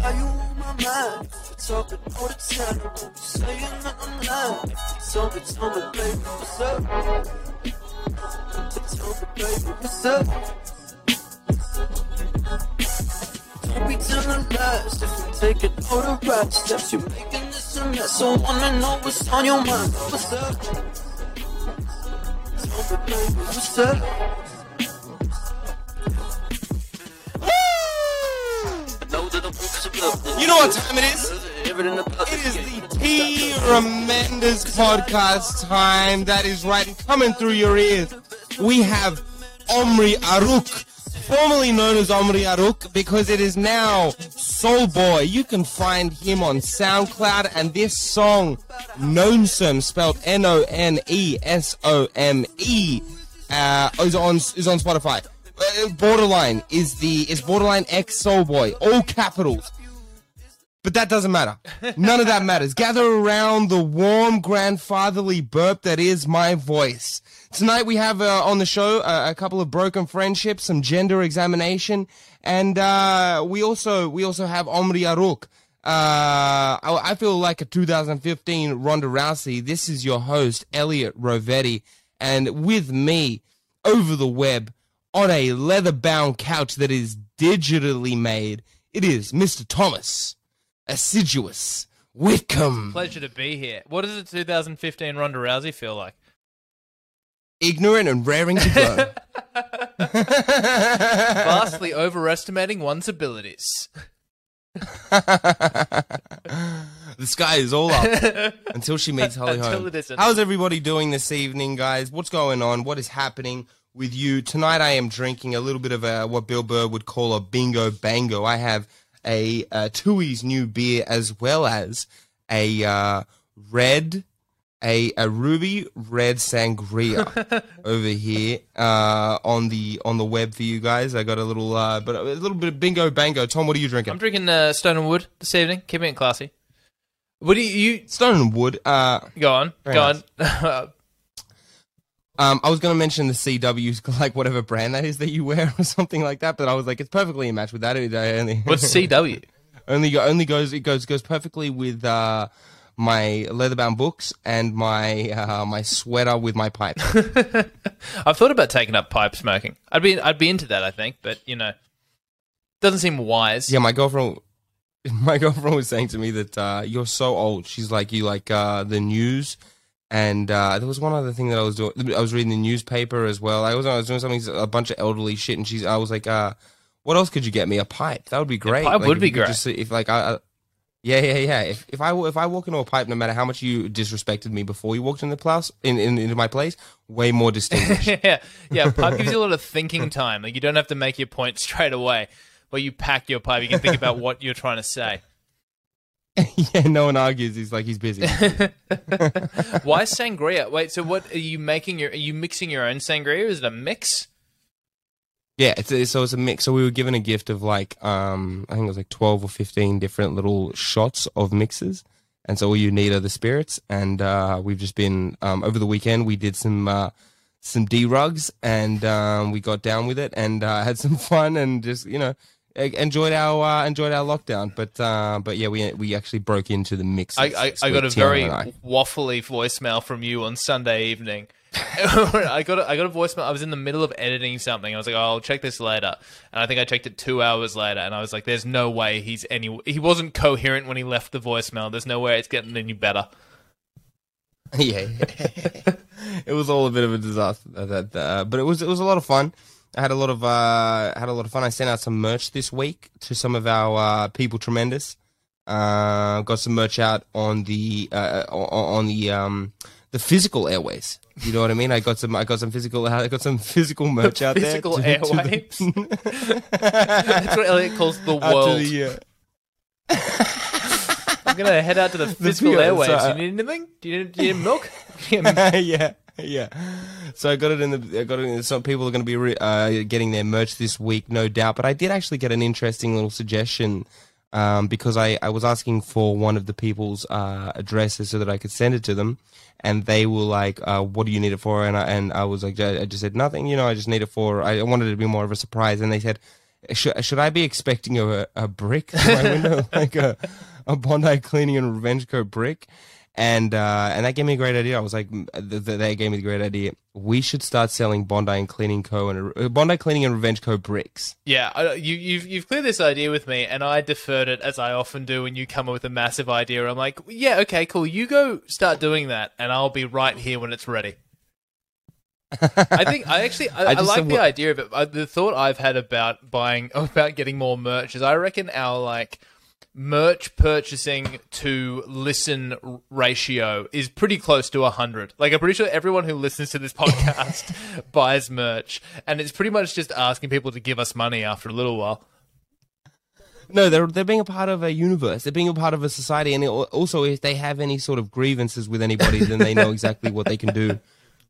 Why you on my mind? We talking all the time. Don't be saying nothing lying. Tell me, tell me, baby, what's up? Tell me, baby, what's up? Don't be telling lies, just be taking all the right steps. You're making this a mess. I wanna know what's on your mind. What's up? Tell me, baby, what's up? Know what time it is? It is the T Tremendous podcast time. That is right, coming through your ears, we have Omri Aruk, formerly known as Omri Aruk, because it is now Soul Boy. You can find him on SoundCloud, and this song, Nonesome, spelled N-O-N-E-S-O-M-E, uh, is on is on Spotify. Uh, Borderline is the is Borderline X Soul Boy, all capitals. But that doesn't matter. None of that matters. Gather around the warm grandfatherly burp that is my voice. Tonight we have uh, on the show uh, a couple of broken friendships, some gender examination, and uh, we also we also have Omri Aruk. Uh, I, I feel like a 2015 Ronda Rousey. This is your host Elliot Rovetti, and with me over the web on a leather-bound couch that is digitally made, it is Mr. Thomas Assiduous Whitcomb. Pleasure to be here. What does a 2015 Ronda Rousey feel like? Ignorant and raring to go. Vastly overestimating one's abilities. the sky is all up until she meets Holly Holm. How's everybody doing this evening, guys? What's going on? What is happening with you tonight? I am drinking a little bit of a what Bill Burr would call a bingo bango. I have a uh, Tooheys New beer as well as a uh, red. A, a ruby red sangria over here uh, on the on the web for you guys. I got a little uh, but a little bit of bingo bango. Tom, what are you drinking? I'm drinking uh, Stone and Wood this evening, keeping it classy. What do you, you Stone and Wood. Uh, go on? Go on. Um, I was going to mention the CW's, like whatever brand that is that you wear or something like that, but I was like, it's perfectly a match with that. It only, What's CW? only only goes it goes goes perfectly with uh, my leather-bound books and my uh, my sweater with my pipe. I've thought about taking up pipe smoking. I'd be I'd be into that, I think, but you know, doesn't seem wise. yeah, my girlfriend. My girlfriend was saying to me that uh, you're so old. She's like you like uh, the news, and uh, there was one other thing that I was doing. I was reading the newspaper as well. I was I was doing something a bunch of elderly shit, and she's I was like, uh, "What else could you get me? A pipe? That would be great. pipe Like, would be great. Just, if like I, I yeah, yeah, yeah. If if I if I walk into a pipe, no matter how much you disrespected me before you walked in the place, in, in into my place, way more distinguished. yeah, yeah. Pipe gives you a lot of thinking time. Like you don't have to make your point straight away. But you pack your pipe, you can think about what you're trying to say. yeah, no one argues. He's like he's busy. Why sangria? Wait, so what are you making? Your are you mixing your own sangria? Is it a mix? Yeah, it's a, so it's a mix. So we were given a gift of like um I think it was like twelve or fifteen different little shots of mixes, and so all you need are the spirits. And uh, we've just been um over the weekend we did some uh, some D rugs and um, we got down with it and uh, had some fun and just you know enjoyed our uh, enjoyed our lockdown. But uh, but yeah, we we actually broke into the mix. I, I, I got a very waffly voicemail from you on Sunday evening. I got a, I got a voicemail. I was in the middle of editing something. I was like, oh, I'll check this later. And I think I checked it two hours later. And I was like, there's no way he's any. He wasn't coherent when he left the voicemail. There's no way it's getting any better. yeah, it was all a bit of a disaster. That, uh, but it was it was a lot of fun. I had a lot of uh, had a lot of fun. I sent out some merch this week to some of our uh, people. Tremendous. Uh, got some merch out on the uh, on, on the um, the physical airways. You know what I mean? I got some. I got some physical. I got some physical merch out Physical there. to- to the- That's what Elliot calls the world. the, uh, I'm gonna head out to the physical physical- airwaves. so, uh, you need anything? Do you need, do you need milk? yeah, yeah. So I got it in the. I got it. In, some people are going to be re, uh, getting their merch this week, no doubt. But I did actually get an interesting little suggestion um, because I, I was asking for one of the people's uh, addresses so that I could send it to them, and they were like, uh, "What do you need it for?" And I, and I was like, I just said nothing. You know, I just need it for. I wanted it to be more of a surprise, and they said. should, should I be expecting a, a brick in my window, like a, a Bondi Cleaning and Revenge Co. brick? And uh, and that gave me a great idea. I was like, they gave me the great idea. We should start selling Bondi and Cleaning Co. and uh, Bondi Cleaning and Revenge Co. bricks. Yeah, you, you've you've cleared this idea with me, and I deferred it as I often do when you come up with a massive idea. I'm like, yeah, okay, cool. You go start doing that, and I'll be right here when it's ready. I think I actually I, I, I like the idea of it. The thought I've had about buying about getting more merch is I reckon our like merch purchasing to listen ratio is pretty close to 100. Like, I'm pretty sure everyone who listens to this podcast buys merch, and it's pretty much just asking people to give us money after a little while. No, they're they're being a part of a universe. They're being a part of a society, and also if they have any sort of grievances with anybody, then they know exactly what they can do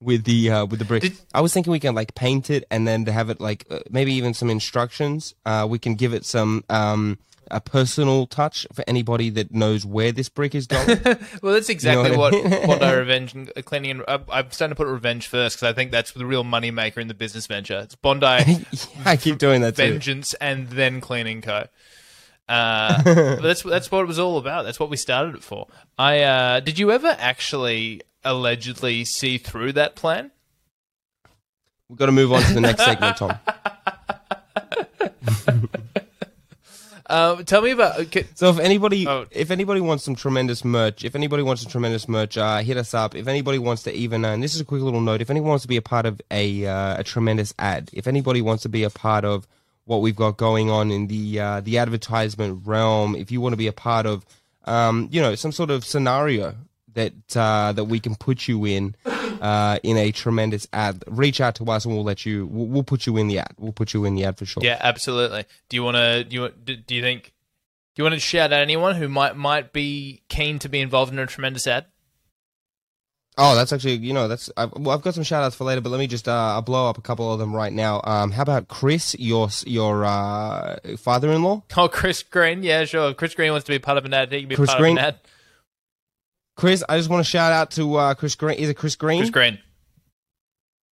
with the uh, with the brick. Did, I was thinking we can like paint it and then to have it like uh, maybe even some instructions. Uh, we can give it some um, a personal touch for anybody that knows where this brick is going. well, that's exactly you know what, what, I mean? what I revenge and uh, cleaning. And, uh, I'm starting to put revenge first because I think that's the real money maker in the business venture. It's Bondi. yeah, I keep doing that. Vengeance too. and then cleaning co. Uh, that's that's what it was all about. That's what we started it for. I uh, did you ever actually allegedly see through that plan? We've got to move on to the next segment, Tom. Um, tell me about. Okay. So if anybody, oh. if anybody wants some tremendous merch, if anybody wants some tremendous merch, uh, hit us up. If anybody wants to even, uh, and this is a quick little note, if anyone wants to be a part of a uh, a tremendous ad, if anybody wants to be a part of what we've got going on in the uh, the advertisement realm, if you want to be a part of, um, you know, some sort of scenario that uh, that we can put you in uh, in a tremendous ad. Reach out to us and we'll let you. We'll, we'll, put you in the ad. We'll put you in the ad for sure. Yeah, absolutely. Do you want to? Do you do you think? Do you want to shout out anyone who might might be keen to be involved in a tremendous ad? Oh, that's actually you know that's I've, well, I've got some shout outs for later, but let me just uh, I'll blow up a couple of them right now. Um, how about Chris, your your uh, father-in-law? Oh, Chris Green, yeah, sure. Chris Green wants to be part of an ad. He can be Chris part Green, of an ad. Chris, I just want to shout out to uh, Chris Green. Is it Chris Green? Chris Green.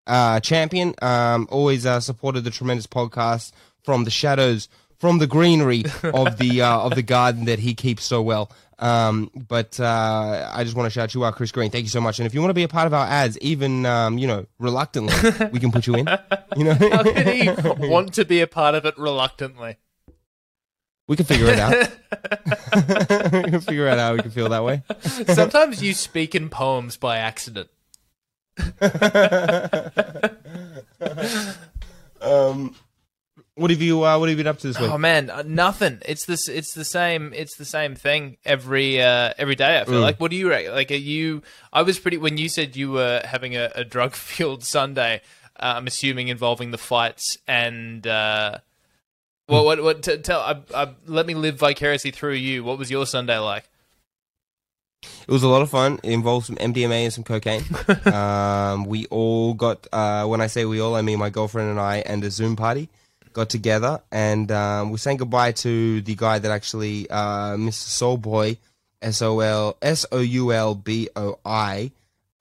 Uh, champion. Um, always uh, supported the tremendous podcast from the shadows, from the greenery of the uh, of the garden that he keeps so well. Um, but uh, I just want to shout you out, Chris Green. Thank you so much. And if you want to be a part of our ads, even um, you know, reluctantly, we can put you in. You know, how could he want to be a part of it reluctantly? We can figure it out. we can figure out how we can feel that way. Sometimes you speak in poems by accident. um, what have you uh, What have you been up to this week? Oh man, uh, nothing. It's this. It's the same. It's the same thing every uh, every day. I feel mm. like. What do you reckon? Like, are you? I was pretty when you said you were having a, a drug fueled Sunday. Uh, I'm assuming involving the fights and well, what? What? T- tell. I, I, let me live vicariously through you. What was your Sunday like? It was a lot of fun. It involved some MDMA and some cocaine. um, we all got. Uh, when I say we all, I mean my girlfriend and I, and a Zoom party got together, and um, we sang goodbye to the guy that actually, uh, Mr. Soulboy, S O L S O U L B O I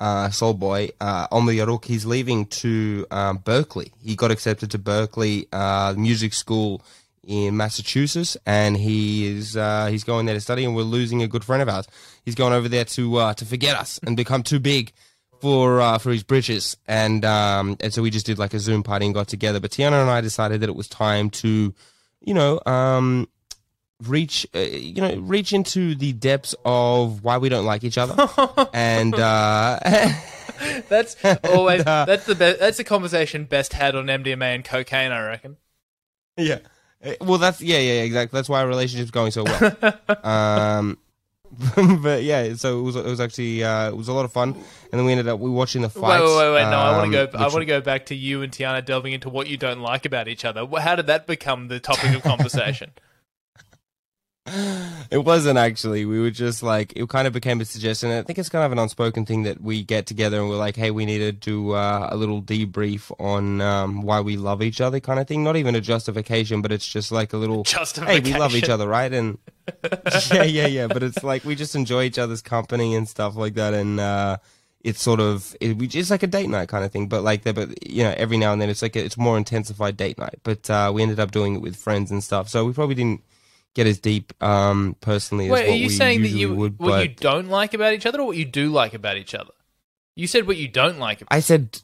uh, Soulboy, uh, Yaruk, he's leaving to um, Berklee. He got accepted to Berklee uh, Music School in Massachusetts, and he is uh, he's going there to study. And we're losing a good friend of ours. He's going over there to uh, to forget us and become too big for uh, for his britches. And um, and so we just did like a Zoom party and got together. But Tiana and I decided that it was time to, you know, um, reach uh, you know reach into the depths of why we don't like each other. And uh that's always and, uh, that's the best that's the conversation best had on MDMA and cocaine I reckon. Yeah. Uh, well that's yeah yeah exactly. That's why our relationship's going so well. Um but yeah so it was it was actually uh it was a lot of fun. And then we ended up we watching the fight wait wait wait, no um, I want to go I want to go back to you and Tiana delving into what you don't like about each other. How did that become the topic of conversation it wasn't actually. We were just like it kind of became a suggestion. I think it's kind of an unspoken thing that we get together and we're like, hey, we need to do uh, a little debrief on um, why we love each other, kind of thing. Not even a justification, but it's just like a little justification. Hey, we love each other, right? And yeah, yeah, yeah. But it's like we just enjoy each other's company and stuff like that. And uh, it's sort of it, it's like a date night kind of thing, but like but you know every now and then it's like a, it's more intensified date night. But uh, we ended up doing it with friends and stuff, so we probably didn't get as deep um, personally. Wait, as what are you we saying that usually you would, what but you don't like about each other, or what you do like about each other? You said what you don't like. About I said.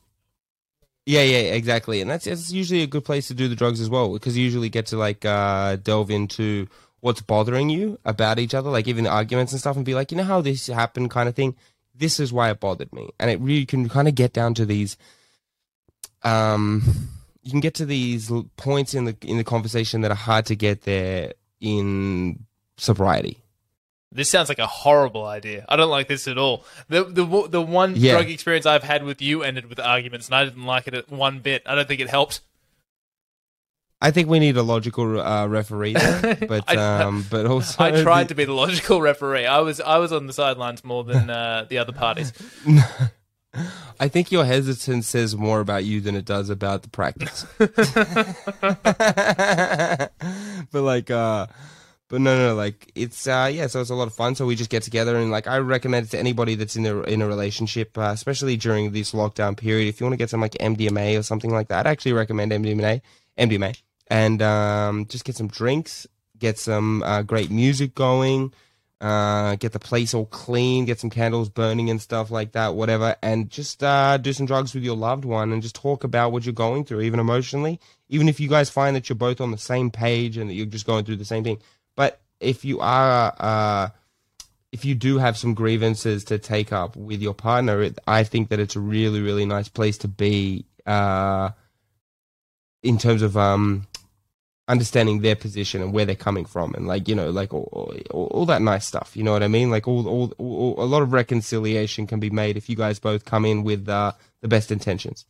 Yeah, yeah, exactly, and that's it's usually a good place to do the drugs as well because you usually get to like uh, delve into what's bothering you about each other, like even the arguments and stuff, and be like, you know how this happened, kind of thing. This is why it bothered me, and it really can kind of get down to these. Um, you can get to these points in the in the conversation that are hard to get there in sobriety. This sounds like a horrible idea. I don't like this at all. The the the one Yeah. drug experience I've had with you ended with arguments, and I didn't like it one bit. I don't think it helped. I think we need a logical uh, referee, there, but I- um, but also I tried to be the logical referee. I was I was on the sidelines more than uh, the other parties. I think your hesitance says more about you than it does about the practice. but like, uh, but no, no, like it's uh, yeah. So it's a lot of fun. So we just get together and like I recommend it to anybody that's in a in a relationship, uh, especially during this lockdown period. If you want to get some like MDMA or something like that, I'd actually recommend MDMA, MDMA, and um, just get some drinks, get some uh, great music going uh, get the place all clean, get some candles burning and stuff like that, whatever, and just uh, do some drugs with your loved one and just talk about what you're going through, even emotionally. Even if you guys find that you're both on the same page and that you're just going through the same thing. But if you are, uh, if you do have some grievances to take up with your partner, it, I think that it's a really, really nice place to be uh, in terms of um, understanding their position and where they're coming from and like you know like all, all, all that nice stuff you know what i mean like all, all, all a lot of reconciliation can be made if you guys both come in with uh, the best intentions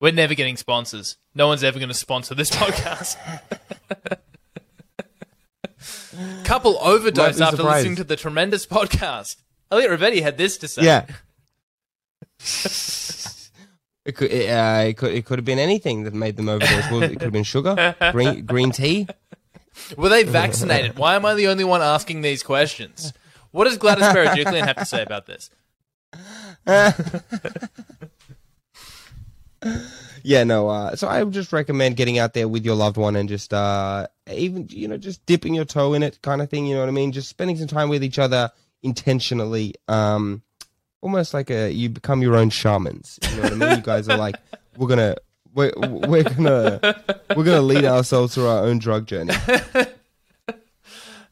We're never getting sponsors. No one's ever going to sponsor this podcast. Couple overdose after surprised. listening to the tremendous podcast. Elliot Rivetti had this to say. yeah it could it, uh, it could it could have been anything that made them overdose Well, it could have been sugar green green tea Were they vaccinated? Why am I the only one asking these questions? What does Gladys Berejiklian have to say about this? Yeah, no. Uh, so I would just recommend getting out there with your loved one and just uh, even you know just dipping your toe in it, kind of thing. You know what I mean? Just spending some time with each other intentionally. Um, almost like a you become your own shamans. You know what I mean? You guys are like, we're gonna. We're, we're gonna we're gonna lead ourselves through our own drug journey.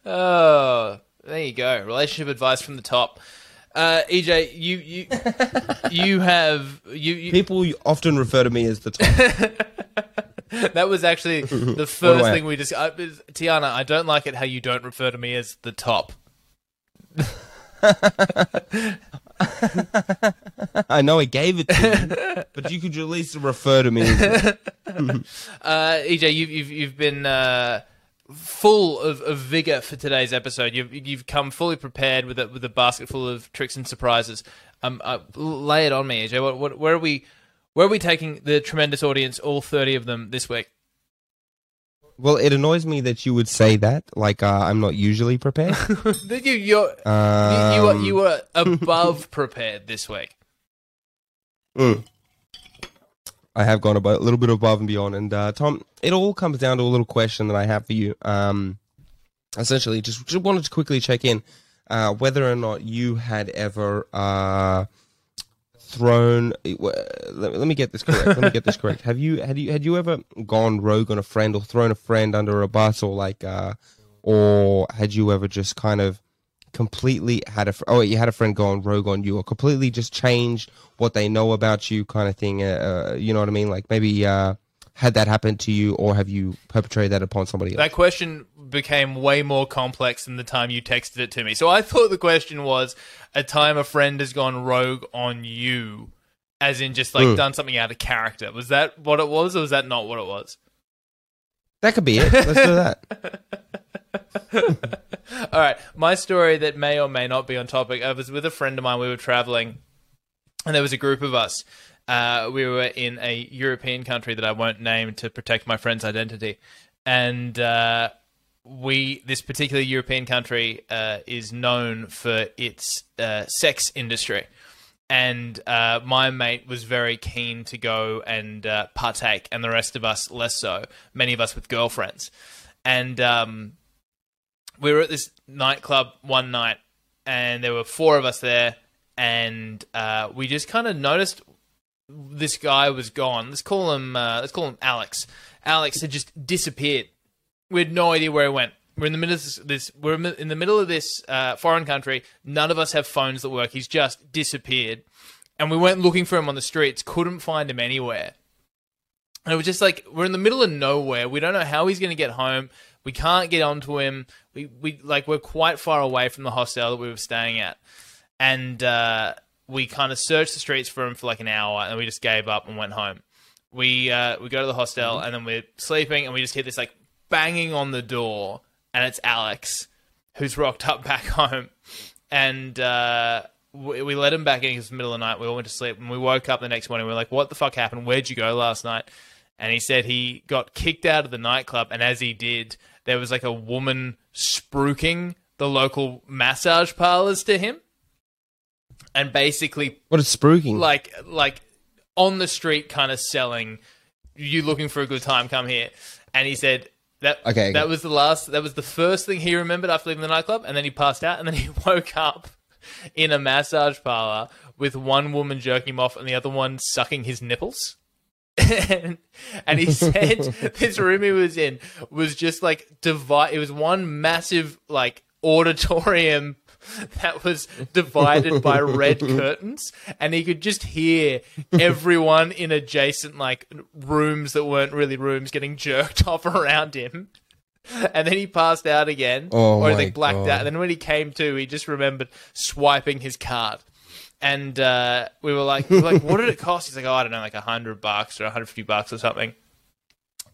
Oh, there you go. Relationship advice from the top. Uh, EJ, you you you have you, you People often refer to me as the top. that was actually the first thing we just uh, Tiana. I don't like it how you don't refer to me as the top. I know I gave it to you, but you could at least refer to me. Uh, EJ, you've you've, you've been uh, full of, of vigor for today's episode. You've you've come fully prepared with a with a basket full of tricks and surprises. Um, uh, lay it on me, EJ. What, what where are we where are we taking the tremendous audience? All thirty of them this week. Well, it annoys me that you would say that. Like uh, I'm not usually prepared. you you're, you you Um, were you were above prepared this week. Mm. I have gone about a little bit above and beyond. And uh, Tom, it all comes down to a little question that I have for you. Um, essentially, just, just wanted to quickly check in uh, whether or not you had ever uh, thrown. Let, let me get this correct. let me get this correct. Have you had you had you ever gone rogue on a friend or thrown a friend under a bus or like, uh, or had you ever just kind of completely had a fr- oh you had a friend gone rogue on you or completely just changed what they know about you kind of thing uh, uh, you know what i mean like maybe uh had that happen to you or have you perpetrated that upon somebody else That question became way more complex than the time you texted it to me. So I thought the question was a time a friend has gone rogue on you, as in just like Mm. done something out of character. Was that what it was, or was that not what it was? that could be it let's do that All right, my story that may or may not be on topic. I was with a friend of mine. We were traveling, and there was a group of us. Uh, we were in a European country that I won't name to protect my friend's identity, and uh, we this particular European country uh, is known for its uh, sex industry, and uh, my mate was very keen to go and uh, partake, and the rest of us less so. Many of us with girlfriends, and um, we were at this nightclub one night, and there were four of us there, and uh, we just kind of noticed this guy was gone. Let's call him. Uh, let's call him Alex. Alex had just disappeared. We had no idea where he went. We're in the middle of this. this we're in the middle of this uh, foreign country. None of us have phones that work. He's just disappeared, and we went looking for him on the streets. Couldn't find him anywhere. And it was just like we're in the middle of nowhere. We don't know how he's going to get home. We can't get onto him. We we like we're quite far away from the hostel that we were staying at, and uh, we kind of searched the streets for him for like an hour, and we just gave up and went home. We uh, we go to the hostel, mm-hmm. and then we're sleeping, and we just hear this like banging on the door, and it's Alex, who's rocked up back home, and. Uh, we, we let him back in because it's the middle of the night. We all went to sleep, and we woke up the next morning. We are like, "What the fuck happened? Where'd you go last night?" And he said he got kicked out of the nightclub, and as he did, there was like a woman spruiking the local massage parlors to him, and basically what is spruiking? Like like on the street, kind of selling. You looking for a good time? Come here. And he said that okay, that was the last. That was the first thing he remembered after leaving the nightclub, and then he passed out, and then he woke up in a massage parlor with one woman jerking him off and the other one sucking his nipples and, and he said this room he was in was just like divide. It was one massive like auditorium that was divided by red curtains, and he could just hear everyone in adjacent like rooms that weren't really rooms getting jerked off around him. And then he passed out again, oh or he blacked God. out. And then when he came to, he just remembered swiping his card and uh, we were like, we were like, what did it cost? He's like, oh, I don't know, like a hundred bucks or 150 bucks or something.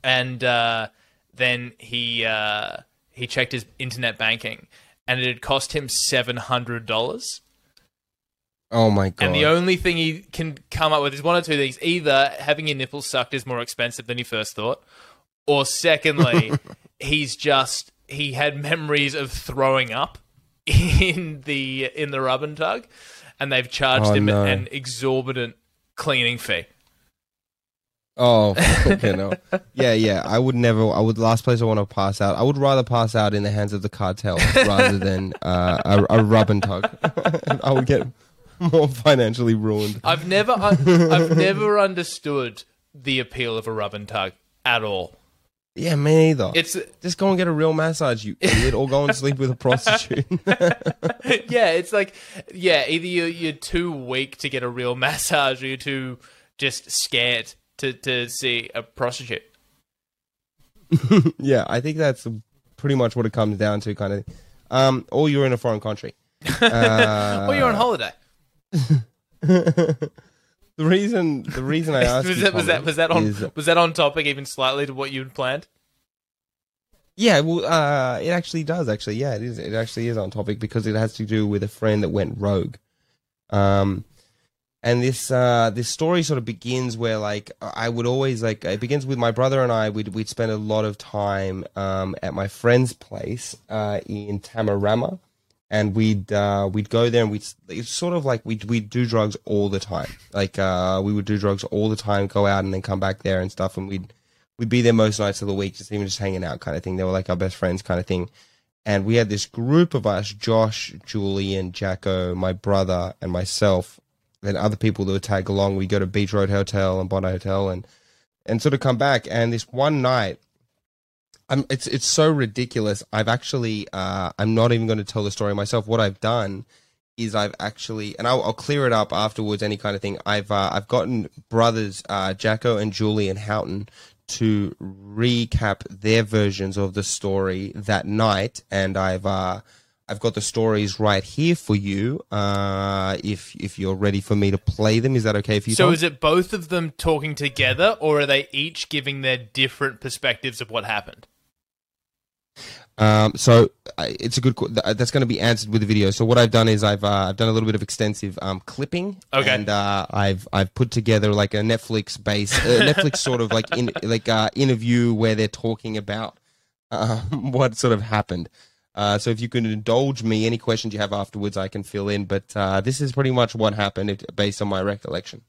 And uh, then he uh, he checked his internet banking, and it had cost him seven hundred dollars. Oh my god! And the only thing he can come up with is one or two things: either having your nipples sucked is more expensive than he first thought, or secondly, he's just he had memories of throwing up in the in the rub and tug and they've charged oh, him no. an exorbitant cleaning fee. Oh, okay, no. Yeah, yeah. I would never. I would. Last place I want to pass out. I would rather pass out in the hands of the cartel rather than uh, a, a rub and tug. I would get more financially ruined. I've never. I've never understood the appeal of a rub and tug at all. Yeah, me neither. It's just go and get a real massage, you idiot, or go and sleep with a prostitute. yeah, it's like yeah, either you're, you're too weak to get a real massage, or you're too just scared to to see a prostitute. yeah, I think that's pretty much what it comes down to, kind of. Um, or you're in a foreign country, uh, or you're on holiday. the reason the reason I asked was, that, was that was that on is, was that on topic even slightly to what you had planned? Yeah, well, uh, it actually does. Actually, yeah, it is. It actually is on topic because it has to do with a friend that went rogue. Um, and this uh, this story sort of begins where like I would always like it begins with my brother and I. We'd we'd spend a lot of time um, at my friend's place uh, in Tamarama, and we'd uh, we'd go there and we'd it's sort of like we we do drugs all the time. Like uh, we would do drugs all the time, go out and then come back there and stuff, and we'd we'd be there most nights of the week, just even just hanging out kind of thing. They were like our best friends kind of thing. And we had this group of us, Josh, Julian, Jacko, my brother, and myself, and other people that would tag along. We'd go to Beach Road Hotel and Bondi Hotel and and sort of come back. And this one night, I'm, it's it's so ridiculous. I've actually uh, I'm not even going to tell the story myself. What I've done is I've actually, and I'll, I'll, clear it up afterwards. Any kind of thing. I've uh, I've gotten brothers uh, Jacko and Julian Houghton to recap their versions of the story that night, and I've uh, I've got the stories right here for you. Uh, if if you're ready for me to play them, is that okay for you? So Tom? is it both of them talking together, or are they each giving their different perspectives of what happened? Um, so uh, it's a good. That's going to be answered with the video. So what I've done is I've uh, I've done a little bit of extensive um, clipping. Okay. And uh, I've I've put together like a Netflix based uh, Netflix sort of like in like uh, interview where they're talking about um, what sort of happened. Uh, so if you can indulge me, any questions you have afterwards, I can fill in. But uh, this is pretty much what happened based on my recollection.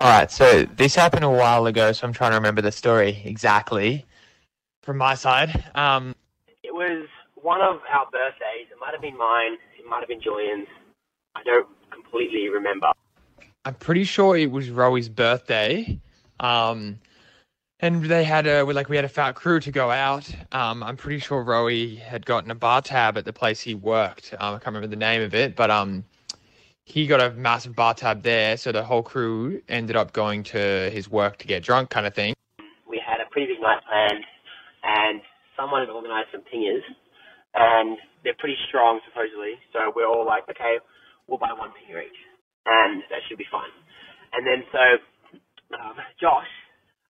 All right, so this happened a while ago, so I'm trying to remember the story exactly from my side. Um, it was one of our birthdays. It might have been mine. It might have been Julian's. I don't completely remember. I'm pretty sure it was Roey's birthday. Um, and they had a we like we had a fat crew to go out. Um, I'm pretty sure Roey had gotten a bar tab at the place he worked. Um, I can't remember the name of it, but um, he got a massive bar tab there, so the whole crew ended up going to his work to get drunk, kind of thing. We had a pretty big night planned, and someone had organised some pingers, and they're pretty strong supposedly. So we're all like, okay, we'll buy one pinger each, and that should be fine. And then so um, Josh,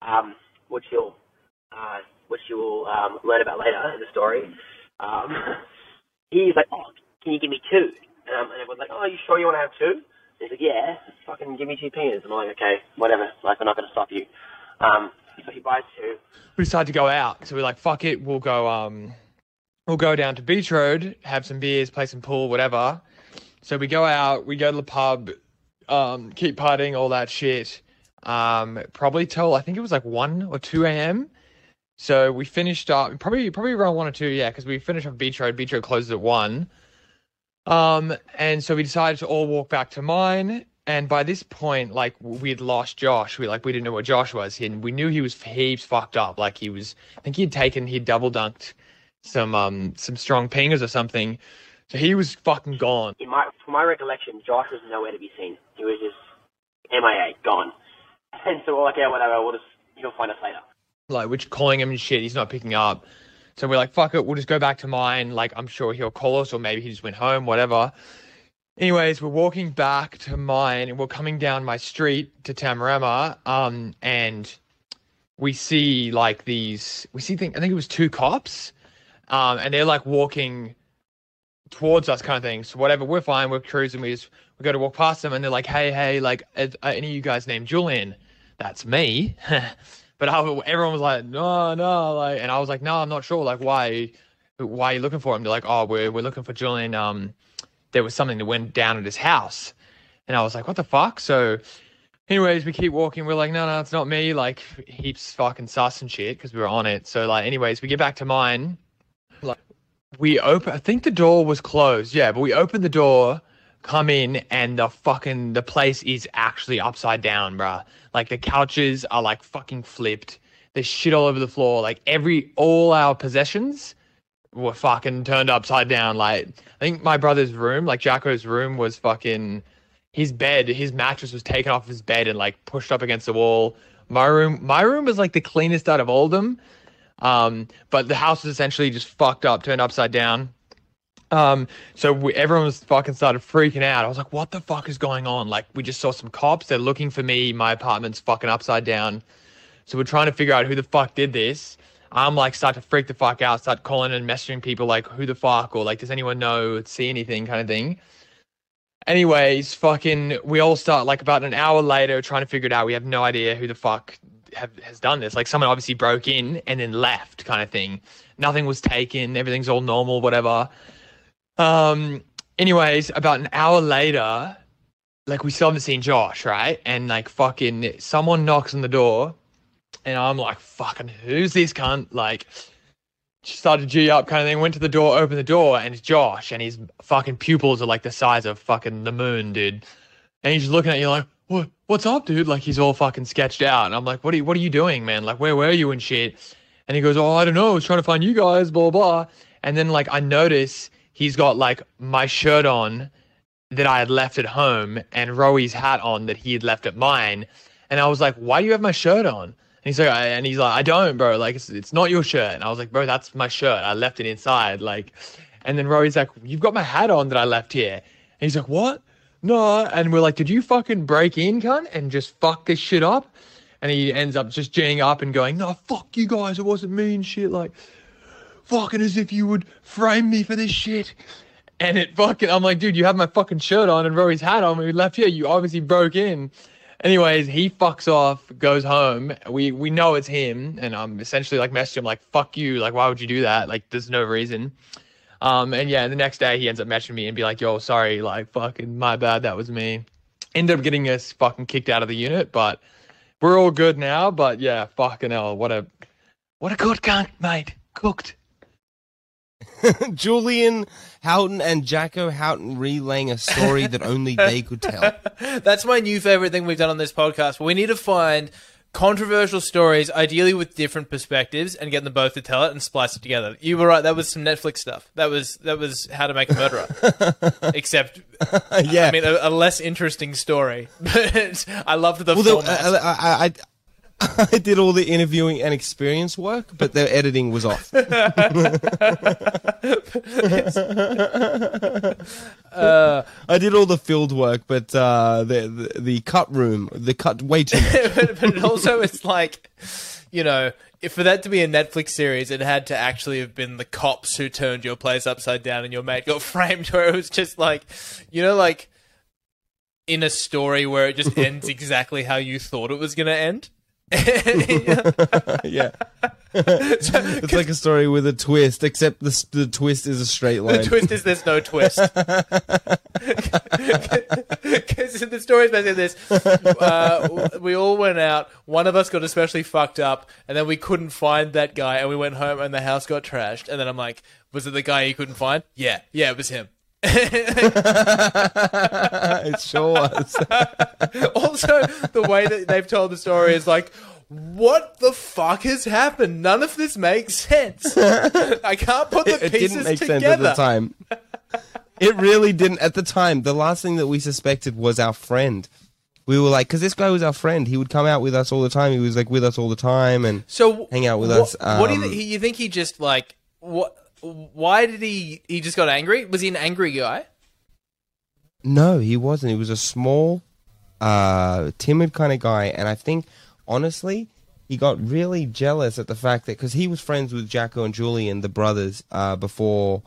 um, which you'll uh, which you will um, learn about later in the story, um, he's like, oh, can you give me two? Um, and everyone's like, oh, are you sure you want to have two? And he's like, yeah, fucking give me two. And I'm like, okay, whatever. Like, we're not going to stop you. Um, so he buys two. We decide to go out. So we're like, fuck it, we'll go. Um, we'll go down to Beach Road, have some beers, play some pool, whatever. So we go out, we go to the pub, um, keep partying, all that shit. Um, probably till I think it was like one or two a.m. So we finished up probably probably around one or two, yeah, because we finished off Beach Road. Beach Road closes at one. Um, and so we decided to all walk back to mine. And by this point, like we'd lost Josh. We like we didn't know what Josh was, we knew he was heaps fucked up. Like he was, I think he'd taken, he'd double dunked some um some strong pingers or something. So he was fucking gone. In my, from my recollection, Josh was nowhere to be seen. He was just MIA, gone. And so we're like, yeah, whatever. We'll just he'll find us later. Like we're calling him and shit. He's not picking up. So we're like, fuck it, we'll just go back to mine. Like, I'm sure he'll call us, or maybe he just went home, whatever. Anyways, we're walking back to mine, and we're coming down my street to Tamarama, um, and we see like these, we see, think, I think it was two cops, um, and they're like walking towards us, kind of thing. So whatever, we're fine, we're cruising, we just we go to walk past them, and they're like, hey, hey, like, are any of you guys named Julian? That's me. But I, everyone was like, no, no, like, and I was like, no, I'm not sure. Like, why, why are you looking for him? They're like, oh, we're we're looking for Julian. Um, there was something that went down at his house, and I was like, what the fuck? So, anyways, we keep walking. We're like, no, no, it's not me. Like, heaps fucking sus and shit because we were on it. So, like, anyways, we get back to mine. Like, we open. I think the door was closed. Yeah, but we opened the door come in and the fucking the place is actually upside down, bruh. Like the couches are like fucking flipped. There's shit all over the floor. Like every all our possessions were fucking turned upside down. Like I think my brother's room, like Jacko's room, was fucking his bed. His mattress was taken off his bed and like pushed up against the wall. My room, my room was like the cleanest out of all of them. Um, but the house was essentially just fucked up, turned upside down. Um, so we, everyone was fucking started freaking out. I was like, what the fuck is going on? Like, we just saw some cops. They're looking for me. My apartment's fucking upside down. So we're trying to figure out who the fuck did this. I'm like, start to freak the fuck out, start calling and messaging people like, who the fuck? Or like, does anyone know, see anything kind of thing. Anyways, fucking, we all start like about an hour later trying to figure it out. We have no idea who the fuck have, has done this. Like, someone obviously broke in and then left kind of thing. Nothing was taken. Everything's all normal, whatever. Um, anyways, about an hour later, like we still haven't seen Josh, right? And like fucking someone knocks on the door and I'm like, fucking who's this cunt? Like started G up kind of thing, went to the door, opened the door, and it's Josh, and his fucking pupils are like the size of fucking the moon, dude. And he's just looking at you like, what what's up, dude? Like he's all fucking sketched out. And I'm like, what are you what are you doing, man? Like where were you and shit? And he goes, Oh, I don't know, I was trying to find you guys, blah blah. And then like I notice he's got like my shirt on that I had left at home and Roey's hat on that he had left at mine. And I was like, why do you have my shirt on? And he's like, and he's like, I don't, bro. Like, it's, it's not your shirt. And I was like, bro, that's my shirt. I left it inside. Like, and then Roey's like, you've got my hat on that I left here. And he's like, what? No. And we're like, did you fucking break in, cunt, and just fuck this shit up? And he ends up just geeing up and going, no, fuck you guys. It wasn't me and shit. Like, fucking as if you would frame me for this shit. And it fucking, I'm like, dude, you have my fucking shirt on and Rory's hat on when we left here. You obviously broke in. Anyways, he fucks off, goes home. We we know it's him, and I'm essentially like messaging him like "fuck you," like why would you do that? Like there's no reason. Um, and yeah, the next day he ends up messaging me and be like, "Yo, sorry, like fucking my bad, that was me." Ended up getting us fucking kicked out of the unit, but we're all good now. But yeah, fucking hell, what a what a good cunt, mate. Cooked. Julian Houghton and Jacko Houghton relaying a story that only they could tell. That's my new favorite thing we've done on this podcast. We need to find controversial stories, ideally with different perspectives, and get them both to tell it and splice it together. You were right. That was some Netflix stuff. That was that was How to Make a Murderer, except yeah. I mean a, a less interesting story. But I loved the well, there- format. I, I, I, I did all the interviewing and experience work, but the editing was off. I did all the field work, but uh, the, the the cut room, the cut way too much. but, but also it's like, you know, if for that to be a Netflix series, it had to actually have been the cops who turned your place upside down and your mate got framed, where it was just like, you know, like in a story where it just ends exactly how you thought it was going to end. yeah, it's like a story with a twist, except the the twist is a straight line. The twist is there's no twist. Because the story is basically this: uh, we all went out. One of us got especially fucked up, and then we couldn't find that guy, and we went home, and the house got trashed. And then I'm like, "Was it the guy you couldn't find?" Yeah, yeah, it was him. it sure was. also, the way that they've told the story is like. What the fuck has happened? None of this makes sense. I can't put the it pieces didn't make together. sense at the time. It really didn't at the time. The last thing that we suspected was our friend. We were like, because this guy was our friend. He would come out with us all the time. He was like with us all the time, and So hang out with what, us, what do you um, think? You think he just like what? Why did he? He just got angry. Was he an angry guy? No, he wasn't. He was a small, uh, timid kind of guy, and I think honestly, he got really jealous at the fact that because he was friends with Jacko and Julian, the brothers, uh, before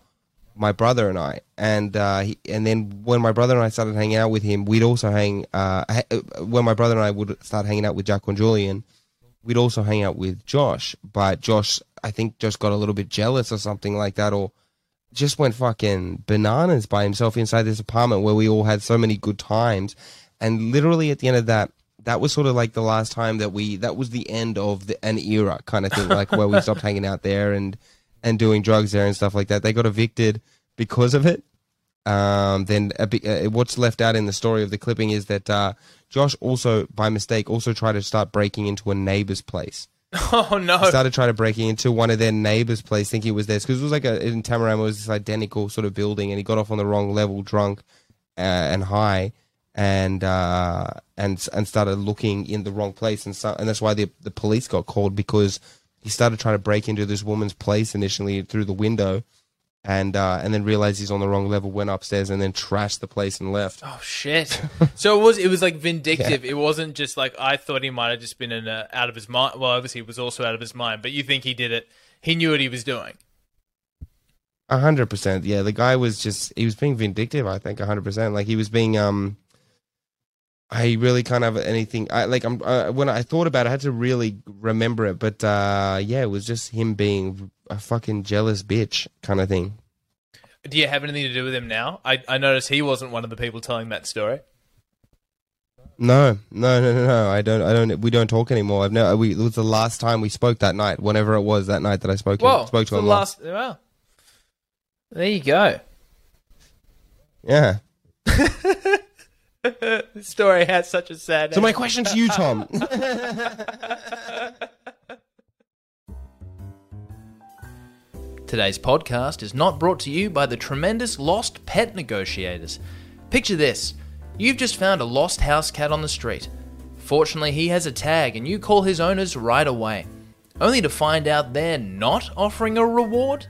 my brother and I, and uh, he, and then when my brother and I started hanging out with him, we'd also hang. Uh, when my brother and I would start hanging out with Jacko and Julian, we'd also hang out with Josh. But Josh, I think, just got a little bit jealous or something like that, or just went fucking bananas by himself inside this apartment where we all had so many good times. And literally at the end of that, that was sort of like the last time that we, that was the end of the, an era kind of thing, like where we stopped hanging out there and, and doing drugs there and stuff like that. They got evicted because of it. Um, then a bit, uh, what's left out in the story of the clipping is that uh, Josh also, by mistake, also tried to start breaking into a neighbor's place Oh no! started trying to breaking into one of their neighbors' place, thinking it was theirs because it was like a in Tamarama it was this identical sort of building, and he got off on the wrong level, drunk uh, and high, and uh, and and started looking in the wrong place, and so, and that's why the the police got called because he started trying to break into this woman's place initially through the window, and uh, and then realized he's on the wrong level, went upstairs, and then trashed the place and left. oh shit! so it was it was like vindictive. It wasn't just like I thought he might have just been in a, out of his mind. Well, obviously he was also out of his mind, but you think he did it? He knew what he was doing. A hundred percent. Yeah, the guy was just he was being vindictive. I think a hundred percent. Like he was being um. I really can't have anything. I like I'm uh, when I thought about it, I had to really remember it. But uh, yeah, it was just him being a fucking jealous bitch kind of thing. Do you have anything to do with him now? I I noticed he wasn't one of the people telling that story. No, no, no, no, no. I don't. I don't. We don't talk anymore. I've no. We, it was the last time we spoke that night. Whenever it was that night that I spoke to Whoa! spoke to the him last. last. Well, there you go. Yeah. This story has such a sad. So my question to you, Tom. Today's podcast is not brought to you by the tremendous lost pet negotiators. Picture this you've just found a lost house cat on the street. Fortunately, he has a tag and you call his owners right away, only to find out they're not offering a reward.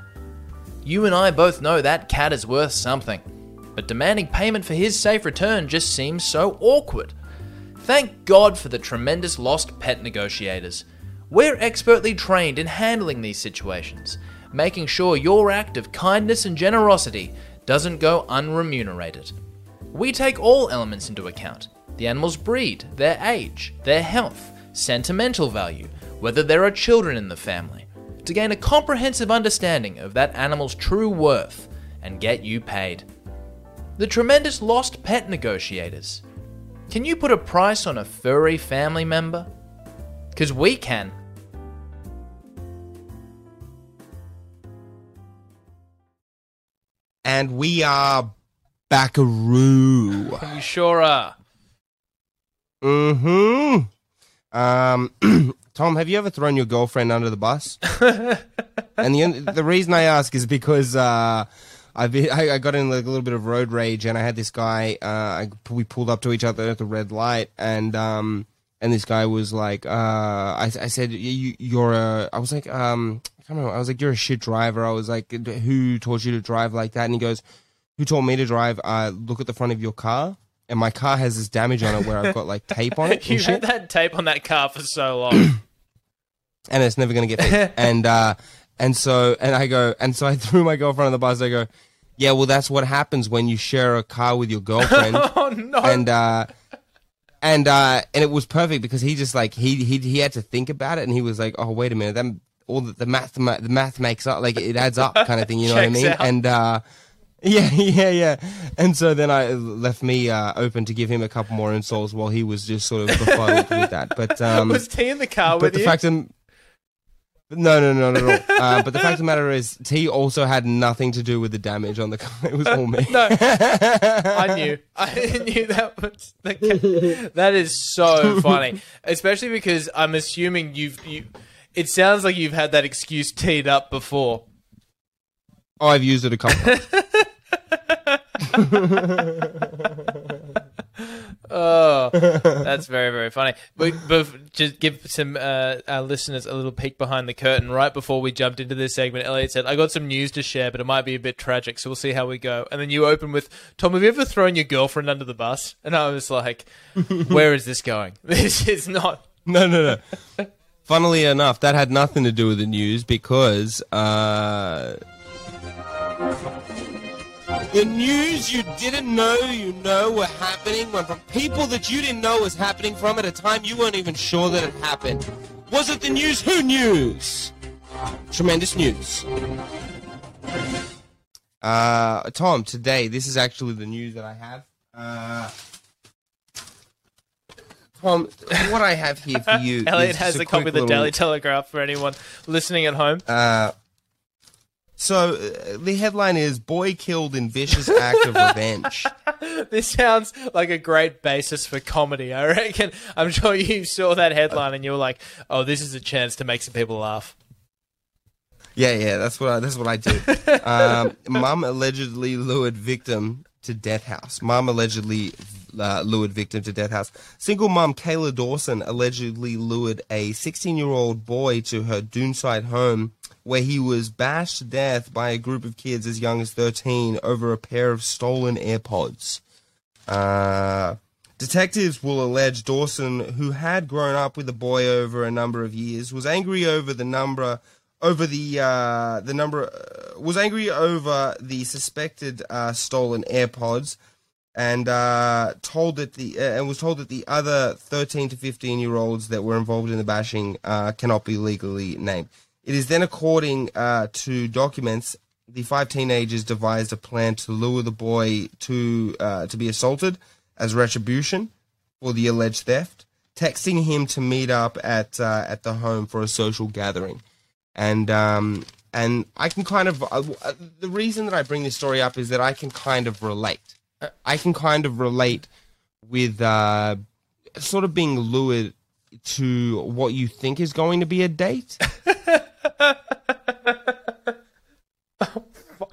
You and I both know that cat is worth something, but demanding payment for his safe return just seems so awkward. Thank God for the tremendous lost pet negotiators. We're expertly trained in handling these situations, making sure your act of kindness and generosity doesn't go unremunerated. We take all elements into account the animal's breed, their age, their health, sentimental value, whether there are children in the family, to gain a comprehensive understanding of that animal's true worth and get you paid. The tremendous lost pet negotiators. Can you put a price on a furry family member? Because we can. And we are backaroo. You sure are. Mm-hmm. Um, Tom, have you ever thrown your girlfriend under the bus? and the the reason I ask is because uh, I've been, I, I got in like a little bit of road rage, and I had this guy. Uh, I, we pulled up to each other at the red light, and um, and this guy was like, uh, I, I said, you, you're a. I was like, um, remember. I was like, you're a shit driver. I was like, who taught you to drive like that? And he goes, who taught me to drive? Uh, look at the front of your car and my car has this damage on it where I've got like tape on it. you and had that tape on that car for so long. and it's never gonna get fixed. and uh, and so and I go and so I threw my girlfriend on the bus. I go, yeah, well, that's what happens when you share a car with your girlfriend. oh no! and uh, and uh, and it was perfect because he just like he he he had to think about it, and he was like, oh wait a minute, that all the, the math the math makes up like it adds up kind of thing. You know what I mean? out. And uh, yeah, yeah, yeah. And so then I left me uh, open to give him a couple more insults while he was just sort of befuddled with that. But um, was T in the car but with the you? fact of no, no, no, no, no. Uh, but the fact of the matter is, T also had nothing to do with the damage on the car. It was all me. no, I knew. I knew that was the ca- That is so funny, especially because I'm assuming you've you. It sounds like you've had that excuse teed up before. Oh, I've used it a couple. Oh, that's very very funny. But, but just give some uh, our listeners a little peek behind the curtain. Right before we jumped into this segment, Elliot said, "I got some news to share, but it might be a bit tragic, so we'll see how we go." And then you open with, "Tom, have you ever thrown your girlfriend under the bus?" And I was like, "Where is this going? This is not." No, no, no. Funnily enough, that had nothing to do with the news because uh, the news you didn't know you know were happening from people that you didn't know was happening from at a time you weren't even sure that it happened. Was it the news? Who news? Tremendous news. Uh, Tom, today this is actually the news that I have. Uh, Tom, what I have here for you. Elliot has just a copy of the little- Daily Telegraph for anyone listening at home. Uh, so uh, the headline is "Boy Killed in Vicious Act of Revenge." This sounds like a great basis for comedy. I reckon. I'm sure you saw that headline and you were like, "Oh, this is a chance to make some people laugh." Yeah, yeah, that's what I, that's what I do. Um, mum allegedly lured victim to death house. Mom allegedly uh, lured victim to death house. Single mom Kayla Dawson allegedly lured a 16 year old boy to her Doonside home, where he was bashed to death by a group of kids as young as 13 over a pair of stolen AirPods. Uh, detectives will allege Dawson, who had grown up with the boy over a number of years, was angry over the number over the uh, the number uh, was angry over the suspected uh, stolen AirPods, and uh, told that the uh, and was told that the other 13 to 15 year olds that were involved in the bashing uh, cannot be legally named. It is then, according to documents, the five teenagers devised a plan to lure the boy to to be assaulted as retribution for the alleged theft, texting him to meet up at at the home for a social gathering, and um, and I can kind of uh, uh, the reason that I bring this story up is that I can kind of relate. I can kind of relate with uh, sort of being lured to what you think is going to be a date.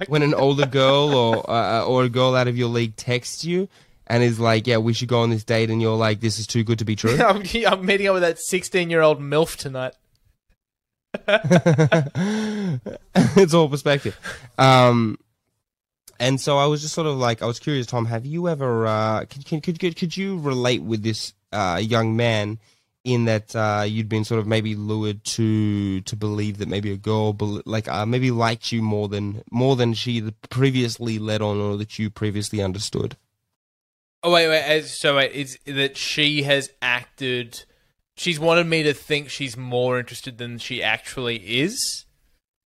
when an older girl or uh, or a girl out of your league texts you and is like, "Yeah, we should go on this date," and you're like, "This is too good to be true." I'm, I'm meeting up with that 16 year old MILF tonight. it's all perspective. Um, and so I was just sort of like, I was curious, Tom, have you ever, uh, could, could, could, could, you relate with this uh, young man in that uh, you'd been sort of maybe lured to to believe that maybe a girl, like uh, maybe liked you more than more than she previously let on, or that you previously understood? Oh wait, wait. So wait, is that she has acted? She's wanted me to think she's more interested than she actually is.